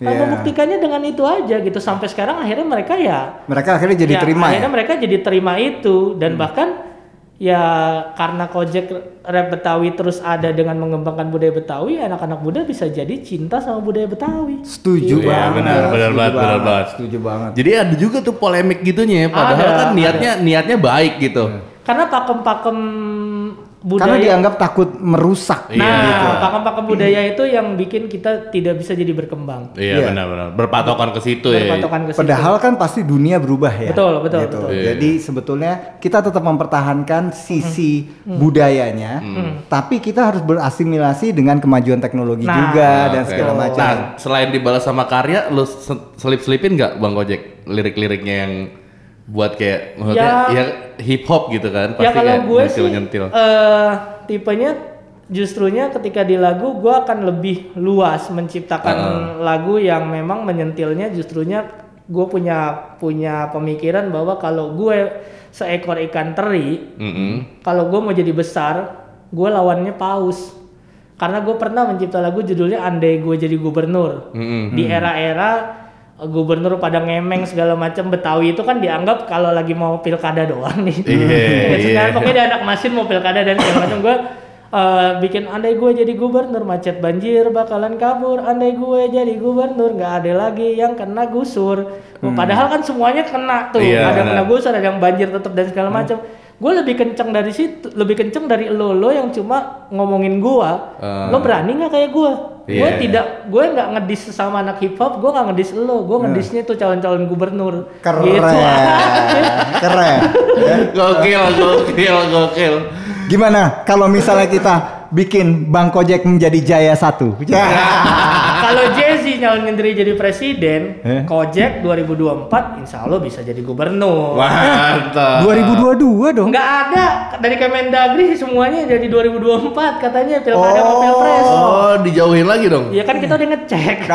Nah, Iya. membuktikannya dengan itu aja gitu sampai sekarang akhirnya mereka ya Mereka akhirnya jadi ya, terima ya. akhirnya mereka jadi terima itu dan bahkan ya karena Kojek Rap Betawi terus ada dengan mengembangkan budaya Betawi anak-anak muda bisa jadi cinta sama budaya Betawi Setuju Iya, banget. benar, benar setuju banget, benar banget. Setuju banget. Jadi ada juga tuh polemik gitunya ya, padahal Ada, kan niatnya niatnya baik gitu. karena pakem-pakem Karena budaya dianggap takut merusak. Iya, nah gitu. pakem-pakem budaya itu yang bikin kita tidak bisa jadi berkembang Iya Iya. benar-benar berpatokan ke situ ya. berpatokan ke situ. Padahal kan pasti dunia berubah ya. Betul, betul, Gitu. betul. Iya. Jadi sebetulnya kita tetap mempertahankan sisi Hmm. budayanya, tapi kita harus berasimilasi dengan kemajuan teknologi Nah, juga dan Oke. segala macam. Nah, selain dibalas sama karya, lu se- selip-selipin nggak Bang Gojek lirik-liriknya yang buat kayak maksudnya Ya. ya, hip hop gitu kan? ya Pasti kalau kayak gue sih nyentil-nyentil. eh, tipenya justrunya ketika di lagu gue akan lebih luas menciptakan lagu yang memang menyentilnya justrunya gue punya punya pemikiran bahwa kalau gue seekor ikan teri Mm-mm. kalau gue mau jadi besar gue lawannya paus karena gue pernah mencipta lagu judulnya andai gue jadi gubernur Mm-mm. di era-era gubernur pada ngemeng segala macam Betawi itu kan dianggap kalau lagi mau pilkada doang nih. Iya, Ya, iya. sekarang pokoknya dia anak mesin mau pilkada dan segala macam. Gue eh, bikin andai gue jadi gubernur macet banjir bakalan kabur. Andai gue jadi gubernur nggak ada lagi yang kena gusur. Padahal kan semuanya kena tuh. Iya, ada yang kena gusur ada yang banjir tetap dan segala macam. Gue lebih kenceng dari situ lebih kenceng dari lo. Lo yang cuma ngomongin gua. Ah. lo berani nggak kayak gua gue Iya. tidak gue nggak ngedis sesama anak hip hop gue nggak ngedis lo gue ngedisnya tuh calon-calon gubernur Keren, gitu keren. Gokil, gokil, gokil. Gimana kalau misalnya kita bikin Bang Kojek menjadi Jaya satu? Ya. kalau Jay-Z nyalonin diri jadi presiden Eh? Kojek 2024 insya Allah bisa jadi gubernur Mantap. 2022 dong. nggak ada dari Kemendagri semuanya jadi 2024 katanya pilkada sama pilpres Oh, dijauhin lagi dong. ya kan kita udah ngecek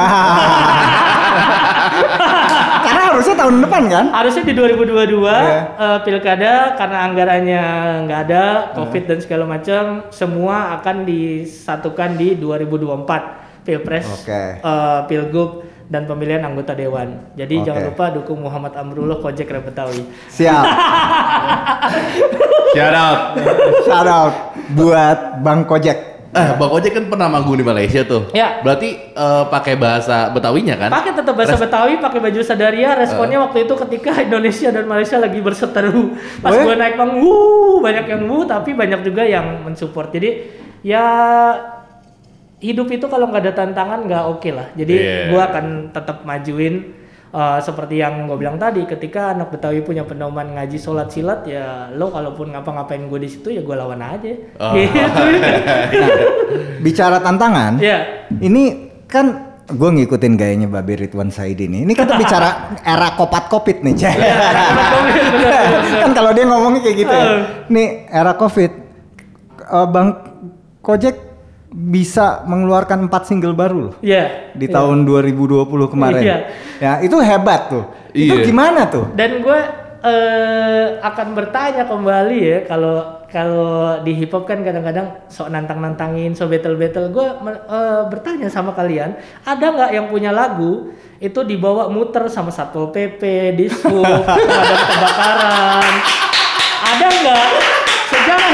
Karena harusnya tahun depan kan? harusnya di 2022 Iya. eh, pilkada karena anggarannya nggak ada covid dan segala macam semua akan disatukan di 2024 pilpres Oke. eh, pilgub dan pemilihan anggota dewan jadi Oke. jangan lupa dukung Muhammad Amrullah Kojek Rap Betawi Siap. Shout out. Shout out buat Bang Kojek. Eh, Bang Ojek kan pernah manggung di Malaysia tuh. Ya. Berarti eh, pakai bahasa Betawinya kan? pakai tetap bahasa Betawi pakai baju sadaria responnya Eh. waktu itu ketika Indonesia dan Malaysia lagi berseteru pas Oh ya? gue naik panggung wuh, banyak yang wuh tapi banyak juga yang mensupport jadi ya hidup itu kalau nggak ada tantangan nggak oke lah jadi Iya. gue akan tetap majuin eh, seperti yang gue bilang tadi ketika anak Betawi punya pedoman ngaji sholat silat ya lo kalaupun ngapa-ngapain gue di situ ya gue lawan aja Oh. gitu Bicara tantangan, ya ini kan gue ngikutin gayanya Babe Ridwan Said ini. Ini kita bicara era kopat kopit nih, Cek. kan kalau dia ngomongnya kayak gitu ya. Nih era covid, eh, Bang Kojek bisa mengeluarkan empat single baru loh Iya. di iya. tahun 2020 kemarin. Iya. Ya itu hebat tuh. Itu Iya. gimana tuh? Dan gue eh, akan bertanya kembali ya kalau kalau di hip hop kan kadang-kadang sok nantang-nantangin, sok battle-battle. Gue bertanya sama kalian, ada nggak yang punya lagu itu dibawa muter sama satpol pp, dishub, pemadam kebakaran? Ada nggak?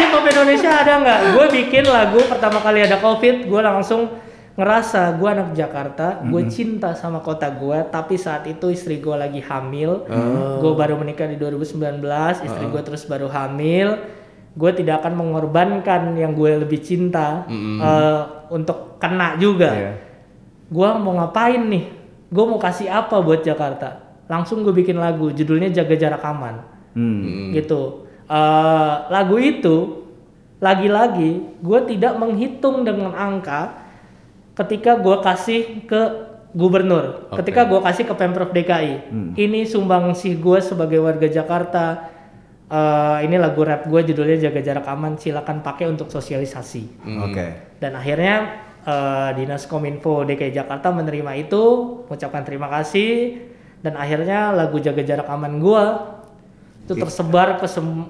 Hip hop Indonesia ada nggak? Gue bikin lagu pertama kali ada covid, gue langsung ngerasa gue anak Jakarta, gue cinta sama kota gue, tapi saat itu istri gue lagi hamil, gue baru menikah di 2019, istri gue terus baru hamil, gue tidak akan mengorbankan yang gue lebih cinta eh, untuk kena juga. Iya. Gue mau ngapain nih? Gue mau kasih apa buat Jakarta? Langsung gue bikin lagu, judulnya Jaga Jarak Aman Hmm. gitu. Eh, lagu itu lagi-lagi gue tidak menghitung dengan angka ketika gue kasih ke gubernur, Oke. ketika gue kasih ke pemprov DKI. Ini sumbangsih gue sebagai warga Jakarta. Eh, ini lagu rap gue judulnya Jaga Jarak Aman. Silakan pakai untuk sosialisasi. Oke. Dan akhirnya eh, Dinas Kominfo DKI Jakarta menerima itu, mengucapkan terima kasih dan akhirnya lagu Jaga Jarak Aman gua itu tersebar ke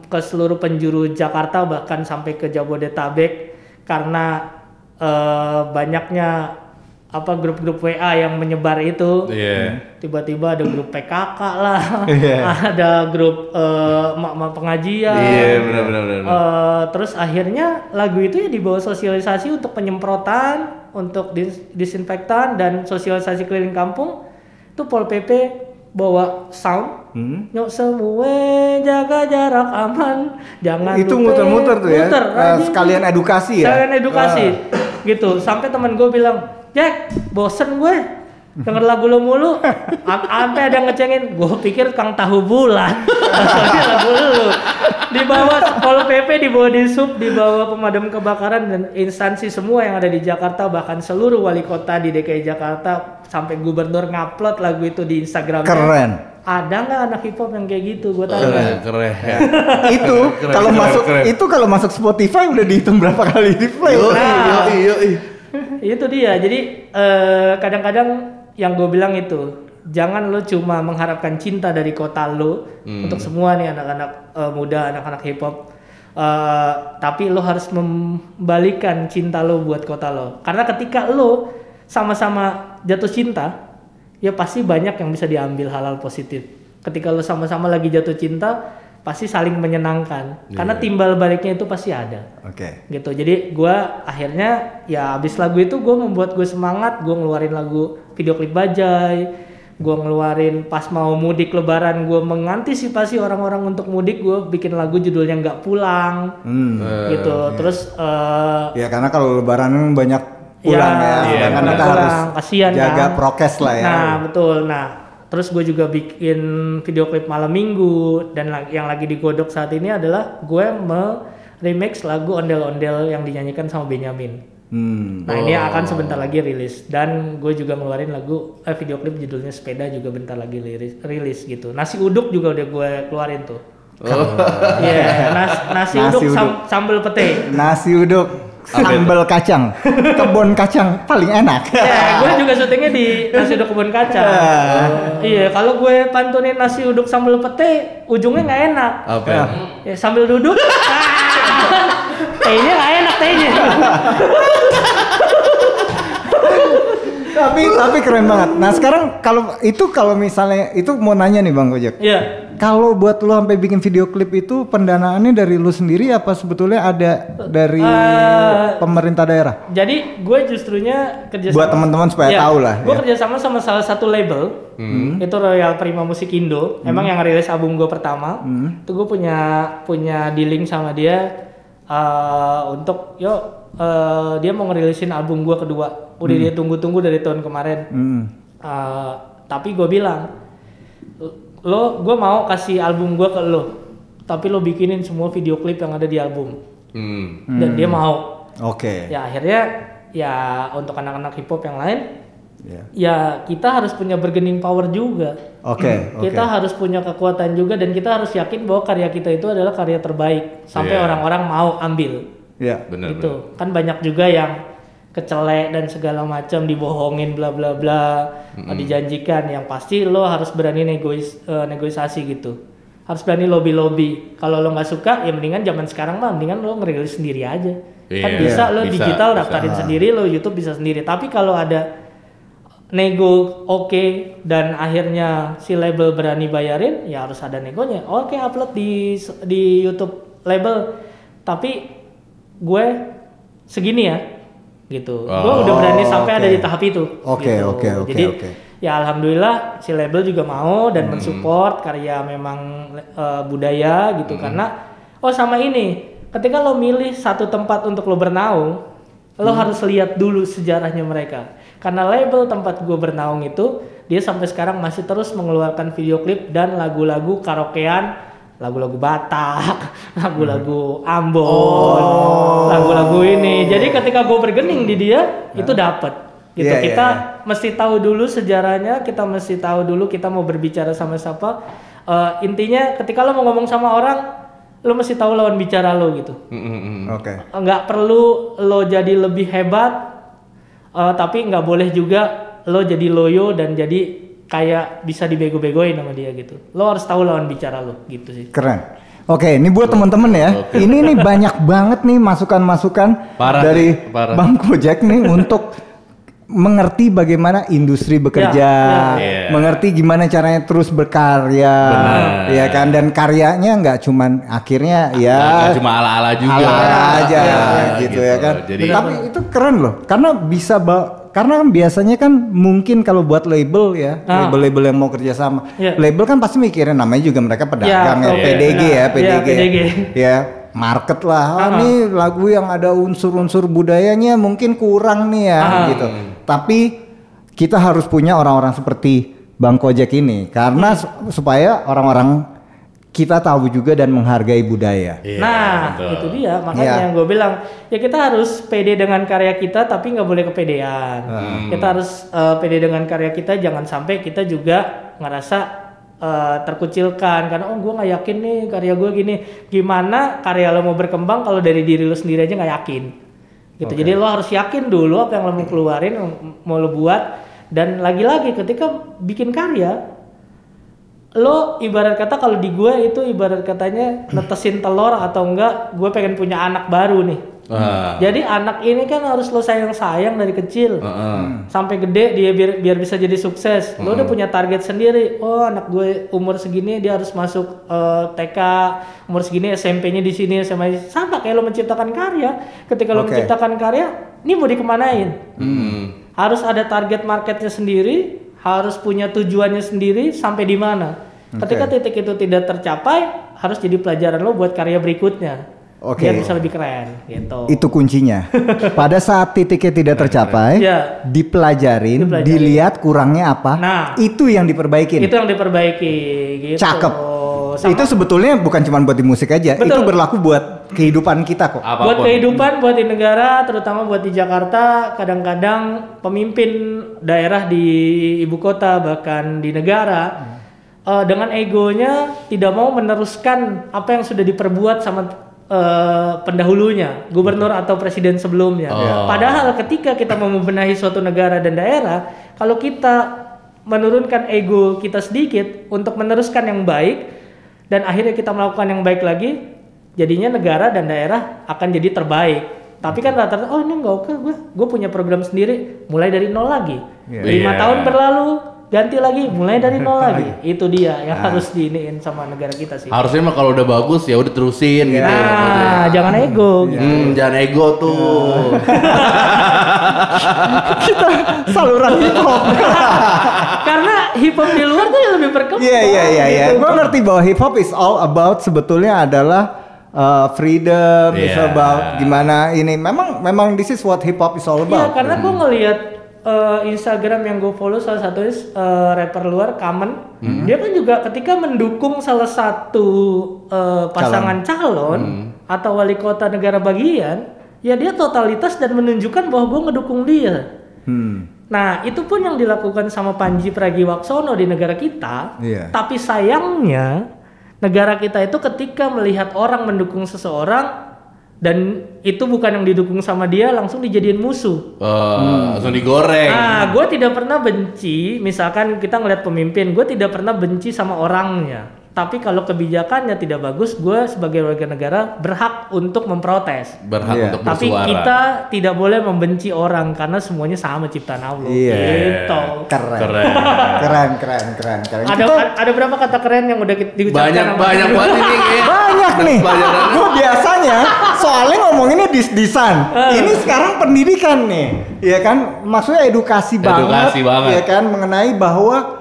ke seluruh penjuru Jakarta bahkan sampai ke Jabodetabek karena eh, banyaknya apa grup-grup WA yang menyebar itu Iya. tiba-tiba ada grup PKK lah, Iya. ada grup eh, emak-emak pengajian, Iya, benar benar benar. Eh, terus akhirnya lagu itu ya dibawa sosialisasi untuk penyemprotan, untuk dis- disinfektan dan sosialisasi keliling kampung. Itu Pol PP bawa sound, Hmm. nyok semua jaga jarak aman, jangan Itu muter-muter tuh ya. Muter, rajin. sekalian edukasi ya. Sekalian edukasi, gitu. Sampai teman gue bilang, Jack, bosen gue denger lagu lo mulu. Am- Sampai ada yang ngecengin, gue pikir Kang Tahu Bulan. Soalnya lagu lu. Di bawah Pol PP, di bawah Disub, di bawah pemadam kebakaran dan instansi semua yang ada di Jakarta, bahkan seluruh wali kota di DKI Jakarta sampai gubernur ngupload lagu itu di Instagram. Keren. Ada nggak anak hip hop yang kayak gitu? Gue tanya. Keren, keren. itu Keren, kalau masuk keren. itu kalau masuk Spotify udah dihitung berapa kali di play. Yoi, Nah. yoi, yoi. itu dia jadi eh, kadang-kadang yang gue bilang itu jangan lo cuma mengharapkan cinta dari kota lo untuk semua nih anak-anak eh, muda anak-anak hip hop Eh, tapi lo harus membalikan cinta lo buat kota lo. Karena ketika lo sama-sama jatuh cinta ya pasti banyak yang bisa diambil halal positif. Ketika lo sama-sama lagi jatuh cinta pasti saling menyenangkan karena timbal baliknya itu pasti ada Oke. gitu jadi gua akhirnya ya abis lagu itu gue membuat gue semangat gue ngeluarin lagu video klip bajai gue ngeluarin pas mau mudik lebaran gue mengantisipasi orang-orang untuk mudik gue bikin lagu judulnya nggak pulang Hmm. gitu terus eh, Ya karena kalau lebaran banyak pulang ya, Ya, sedangkan banyak kita harus kasihan jaga kan. prokes lah ya. Nah, betul. Nah, terus gue juga bikin video klip malam minggu dan yang lagi digodok saat ini adalah gue remix lagu ondel-ondel yang dinyanyikan sama Benyamin. Hmm. Nah, ini akan sebentar lagi rilis dan gue juga ngeluarin lagu eh, video klip judulnya Sepeda juga bentar lagi rilis, rilis gitu. Nasi uduk juga udah gue keluarin tuh. Iya, nas- nasi, Nasi uduk, uduk. sam- sambal pete. Nasi uduk, sambal kacang, kebun kacang paling enak. Ya, gue juga syutingnya di nasi uduk kebun kaca. Iya, kalau gue pantunin nasi uduk sambal pete, ujungnya nggak enak. Apa? ya? Ya sambil duduk, tehnya nggak enak tehnya. tapi tapi keren banget. Nah sekarang kalau itu kalau misalnya itu mau nanya nih bang Gojek. Iya. Kalau buat lu sampai bikin video klip itu pendanaannya dari lu sendiri apa sebetulnya ada dari Eh, pemerintah daerah? Jadi gue justrunya kerja Buat teman-teman supaya tahu lah, Gue ya. kerjasama sama salah satu label, itu Royal Prima Musik Indo. Emang yang rilis album gue pertama, itu gue punya punya dealing sama dia eh, untuk yuk eh, dia mau ngerilisin album gue kedua. Udah dia tunggu-tunggu dari tahun kemarin. Hmm. Eh, tapi gue bilang, lo gue mau kasih album gue ke lo, tapi lo bikinin semua video klip yang ada di album. Hmm. Dan dia mau. Oke. Ya akhirnya ya untuk anak-anak hip hop yang lain Ya. ya kita harus punya bargaining power juga. Oke, oke. Kita harus punya kekuatan juga dan kita harus yakin bahwa karya kita itu adalah karya terbaik sampai Iya. orang-orang mau ambil. Ya. Benar. gitu. Kan banyak juga yang kecelek dan segala macam dibohongin bla bla bla dijanjikan yang pasti lo harus berani negois, eh, negosiasi gitu. Harus berani lobby-lobby. Kalau lo nggak suka ya mendingan zaman sekarang mah mendingan lo ngerilis sendiri aja. Kan Iya, bisa lo bisa, digital bisa. daftarin sendiri, lo YouTube bisa sendiri. Tapi kalau ada nego oke dan akhirnya si label berani bayarin ya harus ada negonya. Oke upload di di YouTube label. Tapi gue segini ya gitu. Gue Oh, udah berani sampai ada oke. di tahap itu Oke, gitu. oke, oke, jadi ya alhamdulillah si label juga mau dan mensupport karya memang eh, budaya gitu. Karena oh sama ini ketika lo milih satu tempat untuk lo bernaung lo harus lihat dulu sejarahnya mereka karena label tempat gue bernaung itu dia sampai sekarang masih terus mengeluarkan video klip dan lagu-lagu karaokean lagu-lagu Batak, lagu-lagu Ambon, lagu-lagu ini. Jadi ketika gue bergening di dia, itu dapat. Gitu. Iya, iya, kita mesti tahu dulu sejarahnya, kita mesti tahu dulu kita mau berbicara sama siapa. Eh, intinya ketika lo mau ngomong sama orang, lo mesti tahu lawan bicara lo gitu. Mm-mm. Oke. Nggak perlu lo jadi lebih hebat, eh, tapi nggak boleh juga lo jadi loyo dan jadi kayak bisa dibego-begoin sama dia gitu. Lo harus tahu lawan bicara lo gitu sih. Keren. Oke, ini buat teman-teman ya. Ini nih banyak banget nih masukan-masukan dari parah. Bang Gojek nih untuk mengerti bagaimana industri bekerja, Ya, ya. Iya. mengerti gimana caranya terus berkarya, Benar. ya kan? Dan karyanya nggak cuman akhirnya ya Nggak cuma ala-ala juga. ala-ala aja Ya, gitu, ya kan. Jadi Tapi itu keren loh, karena bisa karena kan biasanya kan mungkin kalau buat label ya, Ah. label-label yang mau kerja sama, Iya. label kan pasti mikirin namanya juga mereka pedagang ya, oke, PDG ya, benar. PDG, Iya, PDG. ya market lah. Oh, Ah. ini lagu yang ada unsur-unsur budayanya mungkin kurang nih ya, Ah. gitu. Tapi kita harus punya orang-orang seperti Bang Kojek ini, karena su- supaya orang-orang kita tahu juga dan menghargai budaya. Iya, nah, betul. itu dia. Makanya Iya. yang gue bilang, ya kita harus pede dengan karya kita, tapi nggak boleh kepedean. Hmm. Kita harus eh, pede dengan karya kita, jangan sampai kita juga ngerasa eh, terkucilkan karena oh gue nggak yakin nih karya gue gini. Gimana karya lo mau berkembang kalau dari diri lo sendiri aja nggak yakin? Gitu. Jadi lo harus yakin dulu apa yang lo mau keluarin, mau lo buat. Dan lagi-lagi ketika bikin karya, lo ibarat kata kalau di gue itu ibarat katanya netesin telur atau enggak gue pengen punya anak baru nih Wah. jadi anak ini kan harus lo sayang sayang dari kecil Heeh. sampai gede dia biar biar bisa jadi sukses lo udah punya target sendiri oh anak gue umur segini dia harus masuk eh, TK umur segini SMP-nya di sini SMA -nya. sama kayak lo menciptakan karya ketika lo Oke. menciptakan karya ini mau dikemanain Hmm. harus ada target marketnya sendiri, harus punya tujuannya sendiri sampai di mana. Ketika titik itu tidak tercapai, harus jadi pelajaran lo buat karya berikutnya. Oke. Biar bisa lebih keren gitu. Itu kuncinya. Pada saat titiknya tidak tercapai, Iya. dipelajarin, Dipelajarin. dilihat kurangnya apa, Nah. itu yang diperbaikin. Itu yang diperbaiki gitu. Cakep. Sama Itu sebetulnya bukan cuma buat di musik aja, Betul. itu berlaku buat kehidupan kita kok. Apa pun. buat kehidupan, buat di negara, terutama buat di Jakarta, kadang-kadang pemimpin daerah di ibu kota bahkan di negara eh, dengan egonya tidak mau meneruskan apa yang sudah diperbuat sama eh, pendahulunya, gubernur atau presiden sebelumnya. Oh. Padahal ketika kita mau membenahi suatu negara dan daerah, kalau kita menurunkan ego kita sedikit untuk meneruskan yang baik dan akhirnya kita melakukan yang baik lagi, jadinya negara dan daerah akan jadi terbaik. Tapi kan rata-rata, oh ini nggak oke, gue gue punya program sendiri, mulai dari nol lagi. Iya. Lima Iya. tahun berlalu, ganti lagi, mulai dari nol lagi. Itu dia yang harus diiniin sama negara kita sih. Harusnya mah kalau udah bagus ya udah terusin gitu. Nah, jangan ego. gitu. Hmm, jangan ego tuh. Saluran hip hop. Karena hip hop di luar tuh yang lebih berkembang. Iya iya iya iya. gitu. Gue ngerti bahwa hip hop is all about sebetulnya adalah uh, freedom, is Iya. about gimana ini. Memang memang this is what hip hop is all Iya, about. karena gue ngelihat eh, Instagram yang gue follow salah satunya eh, rapper luar Common, dia kan juga ketika mendukung salah satu eh, pasangan calon, atau wali kota negara bagian, ya dia totalitas dan menunjukkan bahwa gue ngedukung dia. Hmm. Nah, itu pun yang dilakukan sama Panji Pragiwaksono di negara kita. Iya. Tapi sayangnya negara kita itu ketika melihat orang mendukung seseorang dan itu bukan yang didukung sama dia langsung dijadiin musuh. Oh, langsung digoreng. Nah, gue tidak pernah benci, misalkan kita ngeliat pemimpin, gue tidak pernah benci sama orangnya. Tapi kalau kebijakannya tidak bagus, gue sebagai warga negara berhak untuk memprotes. Berhak Iya. untuk Tapi bersuara. kita tidak boleh membenci orang karena semuanya sama ciptaan Allah. Iya. Gitu. Keren. Keren. Keren, keren, keren, keren. Ada Kita- ada berapa kata keren yang udah kita diucapkan Banyak sama- banyak banget ini. Ki. banyak nih. Banyak banget. Gue biasanya soalnya ngomonginnya dis-disan. Ini sekarang pendidikan nih. Ya kan? Maksudnya edukasi, Edukasi banget. Ya kan mengenai bahwa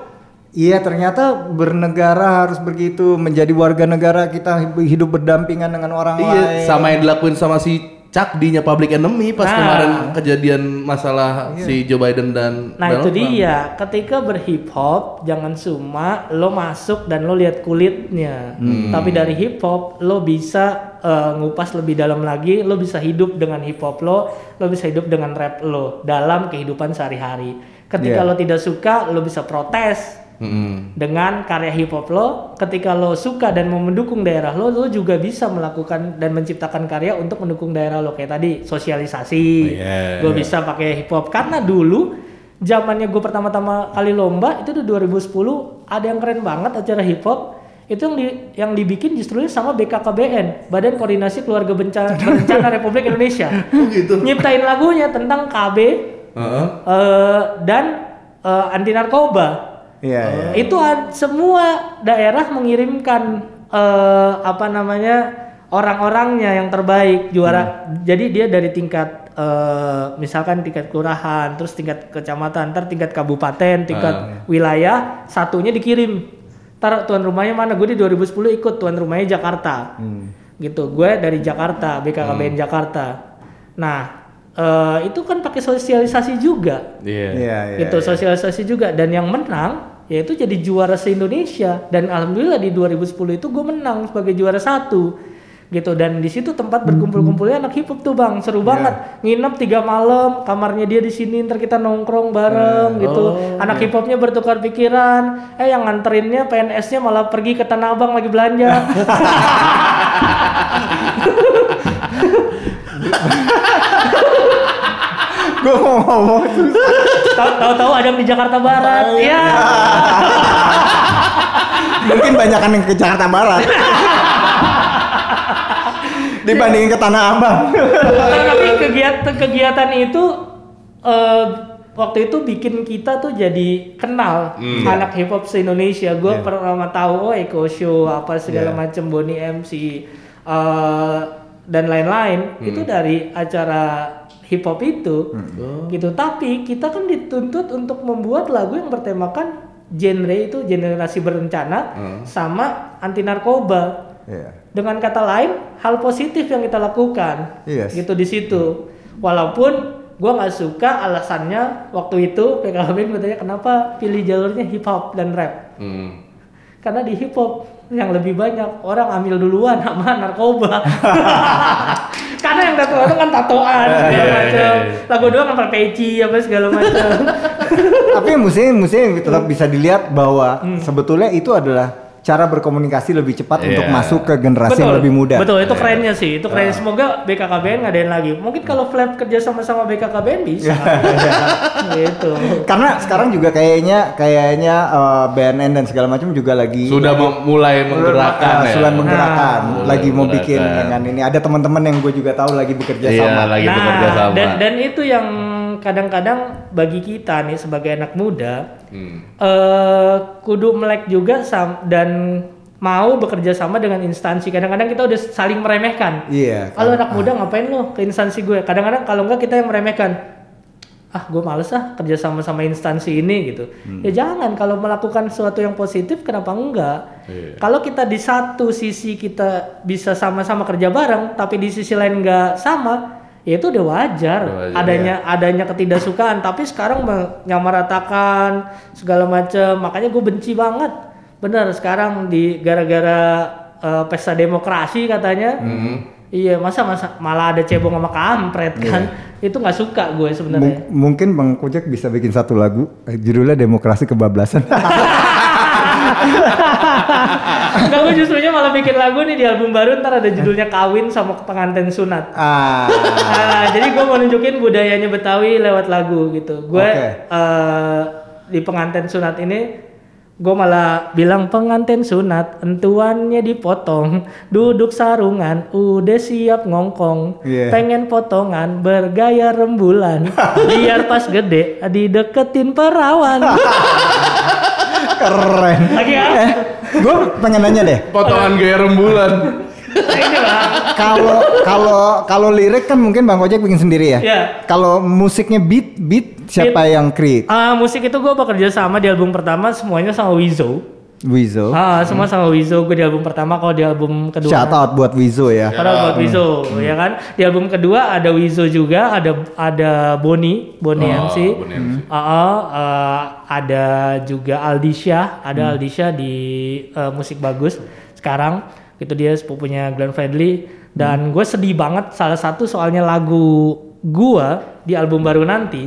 Iya ternyata bernegara harus begitu menjadi warga negara kita hidup berdampingan dengan orang Iya, lain. sama yang dilakuin sama si Cakdinya Public Enemy pas Nah. kemarin kejadian masalah si Joe Biden dan Nah Donald itu Trump. dia, ketika berhip hop jangan cuma lo masuk dan lo lihat kulitnya, Hmm. tapi dari hip hop lo bisa eh, ngupas lebih dalam lagi, lo bisa hidup dengan hip hop lo, lo bisa hidup dengan rap lo dalam kehidupan sehari-hari. Ketika Iya. lo tidak suka, lo bisa protes Mm-mm. dengan karya hip hop lo. Ketika lo suka dan mau mendukung daerah lo, lo juga bisa melakukan dan menciptakan karya untuk mendukung daerah lo kayak tadi sosialisasi. Iya. gue bisa pakai hip hop karena dulu zamannya gue pertama-tama kali lomba itu di 2010 ada yang keren banget acara hip hop itu yang di, yang dibikin justru sama BKKBN Badan Koordinasi Keluarga Bencana, Berencana Republik Indonesia gitu. nyiptain lagunya tentang KB Heeh. eh, dan eh, anti narkoba Iya, iya. itu semua daerah mengirimkan eh, apa namanya orang-orangnya yang terbaik juara. Jadi dia dari tingkat eh, misalkan tingkat kelurahan, terus tingkat kecamatan, ntar tingkat kabupaten, tingkat wilayah, satunya dikirim. Ntar tuan rumahnya mana? Gue di 2010 ikut tuan rumahnya Jakarta. Gitu. Gue dari Jakarta, BKKBN Jakarta. Nah, eh, itu kan pakai sosialisasi juga Iya. Iya, iya. gitu sosialisasi juga dan yang menang yaitu jadi juara se Indonesia dan alhamdulillah di 2010 itu gue menang sebagai juara satu gitu. Dan di situ tempat berkumpul-kumpulnya anak hip hop tuh bang. Seru banget. Nginep tiga malam kamarnya dia di sini ntar kita nongkrong bareng gitu. anak hip hopnya bertukar pikiran. Eh yang nganterinnya PNS-nya malah pergi ke Tanah Abang lagi belanja Gue mau ngomong tahu-tahu ada di Jakarta Barat ya Mungkin banyakan yang ke Jakarta Barat. Dibandingin ke Tanah Abang. Nah, tapi kegiatan-kegiatan itu eh, waktu itu bikin kita tuh jadi kenal anak hip hop se Indonesia. Gue pertama tahu oh Eko Show apa segala Iya. macam Boni MC eh, dan lain-lain itu dari acara hip hop itu gitu. Tapi kita kan dituntut untuk membuat lagu yang bertemakan genre itu generasi berencana sama anti narkoba. Iya. Dengan kata lain, hal positif yang kita lakukan, Yes. gitu di situ. Walaupun gua nggak suka alasannya waktu itu PKB katanya kenapa pilih jalurnya hip hop dan rap? Hmm. Karena di hip hop yang lebih banyak orang ambil duluan sama narkoba. Karena yang tato itu kan tatoan segala Iya, iya, macam. iya. Lagu doang kan peci apa segala macam. Tapi mesti mesti tetap bisa dilihat bahwa sebetulnya itu adalah cara berkomunikasi lebih cepat untuk Iya. masuk ke generasi yang lebih muda. Betul, itu kerennya sih. Itu keren. Semoga BKKBN ngadain lagi. Mungkin kalau Flap kerja sama-sama BKKBN bisa. gitu. Karena sekarang juga kayaknya kayaknya eh, BNN dan segala macam juga lagi Sudah mem- mulai menggerakkan Ah, ya. sudah menggerakkan, Nah. lagi mau bikin dengan ini. Ada teman-teman yang gue juga tahu lagi bekerja Iya, sama. lagi bekerja sama. Nah, dan dan itu yang kadang-kadang bagi kita nih sebagai anak muda Hmm. eh kudu melek juga sam dan mau bekerja sama dengan instansi. Kadang-kadang kita udah saling meremehkan. Iya. Kalau anak muda ngapain lo ke instansi gue? Kadang-kadang kalau enggak kita yang meremehkan. Ah, gue males ah kerja sama sama instansi ini gitu. Ya jangan kalau melakukan sesuatu yang positif kenapa enggak? Iya. Kalau kita di satu sisi kita bisa sama-sama kerja bareng, tapi di sisi lain enggak sama, ya itu udah wajar. Udah wajar, adanya adanya ketidaksukaan. Tapi sekarang menyamaratakan segala macam, makanya gue benci banget. Bener sekarang di gara-gara eh, pesta demokrasi katanya. Hmm. Iya, masa masa malah ada cebong sama kampret kan. Itu nggak suka gue sebenarnya. Mung- mungkin Bang Kojek bisa bikin satu lagu eh, judulnya Demokrasi Kebablasan. Enggak, gue justrunya malah bikin lagu nih di album baru ntar ada judulnya kawin sama pengantin sunat. ah. Ah, jadi gue mau nunjukin budayanya Betawi lewat lagu gitu. Gue Oke. eh, di pengantin sunat ini gue malah bilang pengantin sunat entuannya dipotong duduk sarungan udah siap ngongkong Iya. pengen potongan bergaya rembulan biar pas gede dideketin perawan Keren. lagi ya Eh, gue pengen nanya deh. Potongan gaya rembulan. ini lah Kalau kalau kalau lirik kan mungkin Bang Kojek bikin sendiri ya. Iya. Kalau musiknya beat beat siapa yang create? Ah, musik itu gue bekerja sama di album pertama semuanya sama Wizo Wizo. ah semua sama Wizo gue di album pertama kalau di album kedua Shout out buat Wizo ya. Padahal buat Wizo, ya kan? Di album kedua ada Wizo juga, ada ada Boni, Boni Oh, MC. Boni MC. Uh, uh, uh, ada juga Aldisha, ada Aldisha di uh, musik bagus. Sekarang itu dia sepupunya Glenn Fredly dan gue sedih banget salah satu soalnya lagu gua di album baru nanti.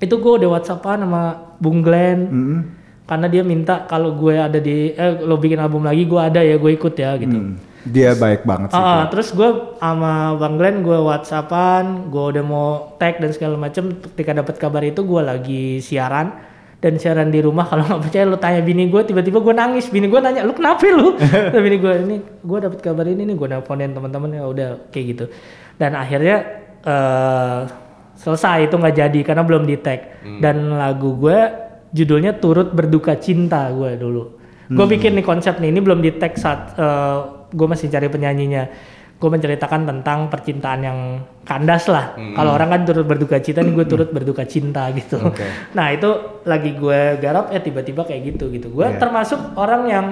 Itu gue udah WhatsAppan sama Bung Glenn Mm. Karena dia minta kalau gue ada di eh lo bikin album lagi gue ada ya gue ikut ya gitu. Hmm. Dia baik banget sih. Ah, terus gue sama Bang Glenn gue WhatsAppan, gue udah mau tag dan segala macem. Ketika dapat kabar itu gue lagi siaran dan siaran di rumah. Kalau nggak percaya lu tanya bini gue, tiba-tiba gue nangis. Bini gue nanya, lu kenapa lu? Terus bini gue ini, gue dapat kabar ini nih, gue nelponin teman-teman ya udah kayak gitu. Dan akhirnya eh selesai itu nggak jadi karena belum di tag. Dan lagu gue judulnya turut berduka cinta gue dulu. Gue bikin nih konsep nih, ini belum di tag saat gue masih cari penyanyinya. Gue menceritakan tentang percintaan yang kandas lah. Kalau orang kan turut berduka cinta, nih gue turut berduka cinta gitu. Nah itu lagi gue garap, ya tiba-tiba kayak gitu gitu. Gue Iya. termasuk orang yang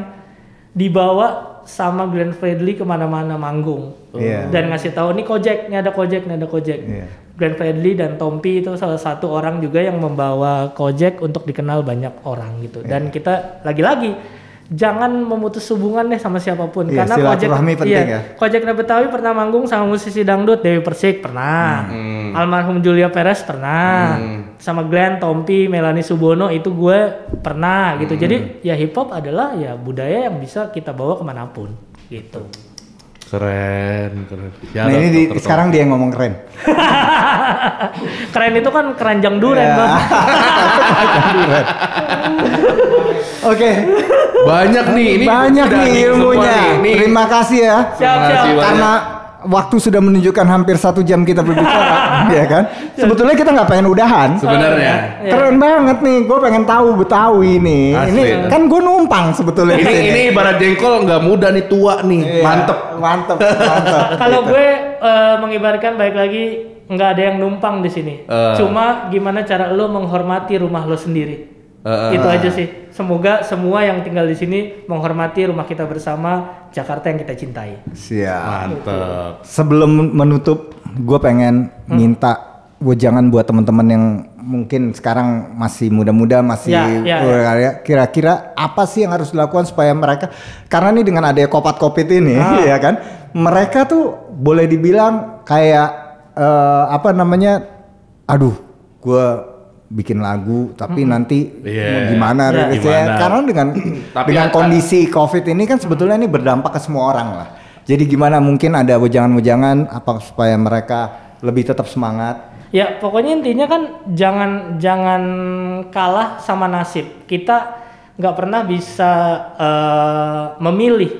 dibawa sama Glenn Fredly ke mana-mana manggung Iya. dan ngasih tahu nih Kojek, nih ada Kojek, nih ada Kojek. Iya. Glenn Fredly dan Tompi itu salah satu orang juga yang membawa Kojek untuk dikenal banyak orang gitu. Iya. Dan kita lagi-lagi jangan memutus hubungan deh sama siapa pun Iya, karena Kojek penting ya. Kojek Betawi pernah manggung sama musisi dangdut Dewi Persik pernah. Hmm. Almarhum Julia Perez pernah. Sama Glenn, Tompi, Melanie Subono itu gue pernah gitu. Hmm. Jadi ya hip hop adalah ya budaya yang bisa kita bawa ke mana pun gitu. Keren, keren. Nah ini di- sekarang dia yang ngomong keren. Keren itu kan keranjang duren Ya. bang. Oke, banyak nih ini banyak nih ilmunya. nih. Terima kasih ya. Siap, siap. Karena waktu sudah menunjukkan hampir satu jam kita berbicara, ya kan? Sebetulnya kita nggak pengen udahan. sebenarnya Iya. Keren banget nih, gue pengen tahu Betawi nih. Asli. Ini kan gue numpang sebetulnya ini ini ibarat jengkol nggak muda nih tua nih, Iya, mantep. mantep, mantep. Kalau Gitu. gue eh, mengibarkan baik lagi nggak ada yang numpang di sini. Eh. Cuma gimana cara lo menghormati rumah lo sendiri. Eh, Itu aja sih. Semoga semua yang tinggal di sini menghormati rumah kita bersama Jakarta yang kita cintai. Siap. Mantep. Sebelum menutup, gue pengen Hmm. minta jangan buat teman-teman yang mungkin sekarang masih muda-muda masih Ya, ya, ya, kira-kira apa sih yang harus dilakukan supaya mereka karena nih dengan adanya kopat kopit ini Ah. ya kan mereka tuh boleh dibilang kayak eh, apa namanya aduh gue bikin lagu tapi nanti Iya. mau gimana Ya. rilisnya Gimana? karena dengan Tapi dengan kondisi covid ini kan sebetulnya ini berdampak ke semua orang lah jadi gimana mungkin ada wejangan-wejangan apa supaya mereka lebih tetap semangat Ya pokoknya intinya kan jangan jangan kalah sama nasib. Kita nggak pernah bisa eh, memilih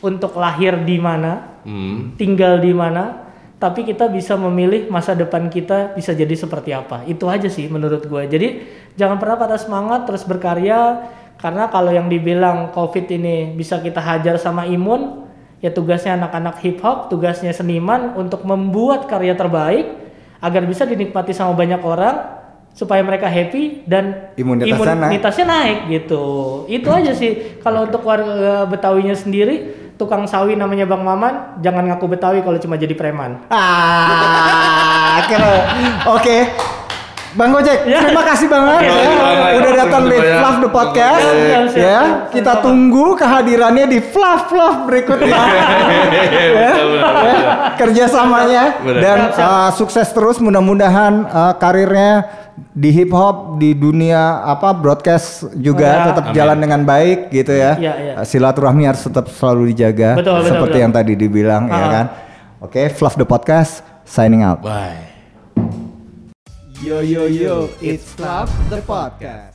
untuk lahir di mana, Hmm. tinggal di mana, tapi kita bisa memilih masa depan kita bisa jadi seperti apa. Itu aja sih menurut gue. Jadi jangan pernah patah semangat terus berkarya karena kalau yang dibilang COVID ini bisa kita hajar sama imun, ya tugasnya anak-anak hip hop, tugasnya seniman untuk membuat karya terbaik agar bisa dinikmati sama banyak orang supaya mereka happy dan Imunitasnya naik. imunitasnya naik gitu. Itu aja sih. Kalau untuk warga Betawinya sendiri, tukang sawi namanya Bang Maman, jangan ngaku Betawi kalau cuma jadi preman. ah oke Bang Gojek, Ya. terima kasih banget ya. kasih. udah datang di Fluff the Podcast Siap, siap, siap, ya. siap. Kita tunggu kehadirannya di Fluff Fluff berikutnya. ya. ya. kerjasamanya dan uh, sukses terus mudah-mudahan uh, karirnya di hip hop di dunia apa broadcast juga Ya. tetap Amin. jalan dengan baik gitu ya. Iya, iya. Uh, Silaturahmi harus tetap selalu dijaga Betul, betul, seperti betul. yang tadi dibilang ya Ah. kan. Oke, Fluff the podcast signing out. Bye. Yo yo yo, it's Fluff the podcast.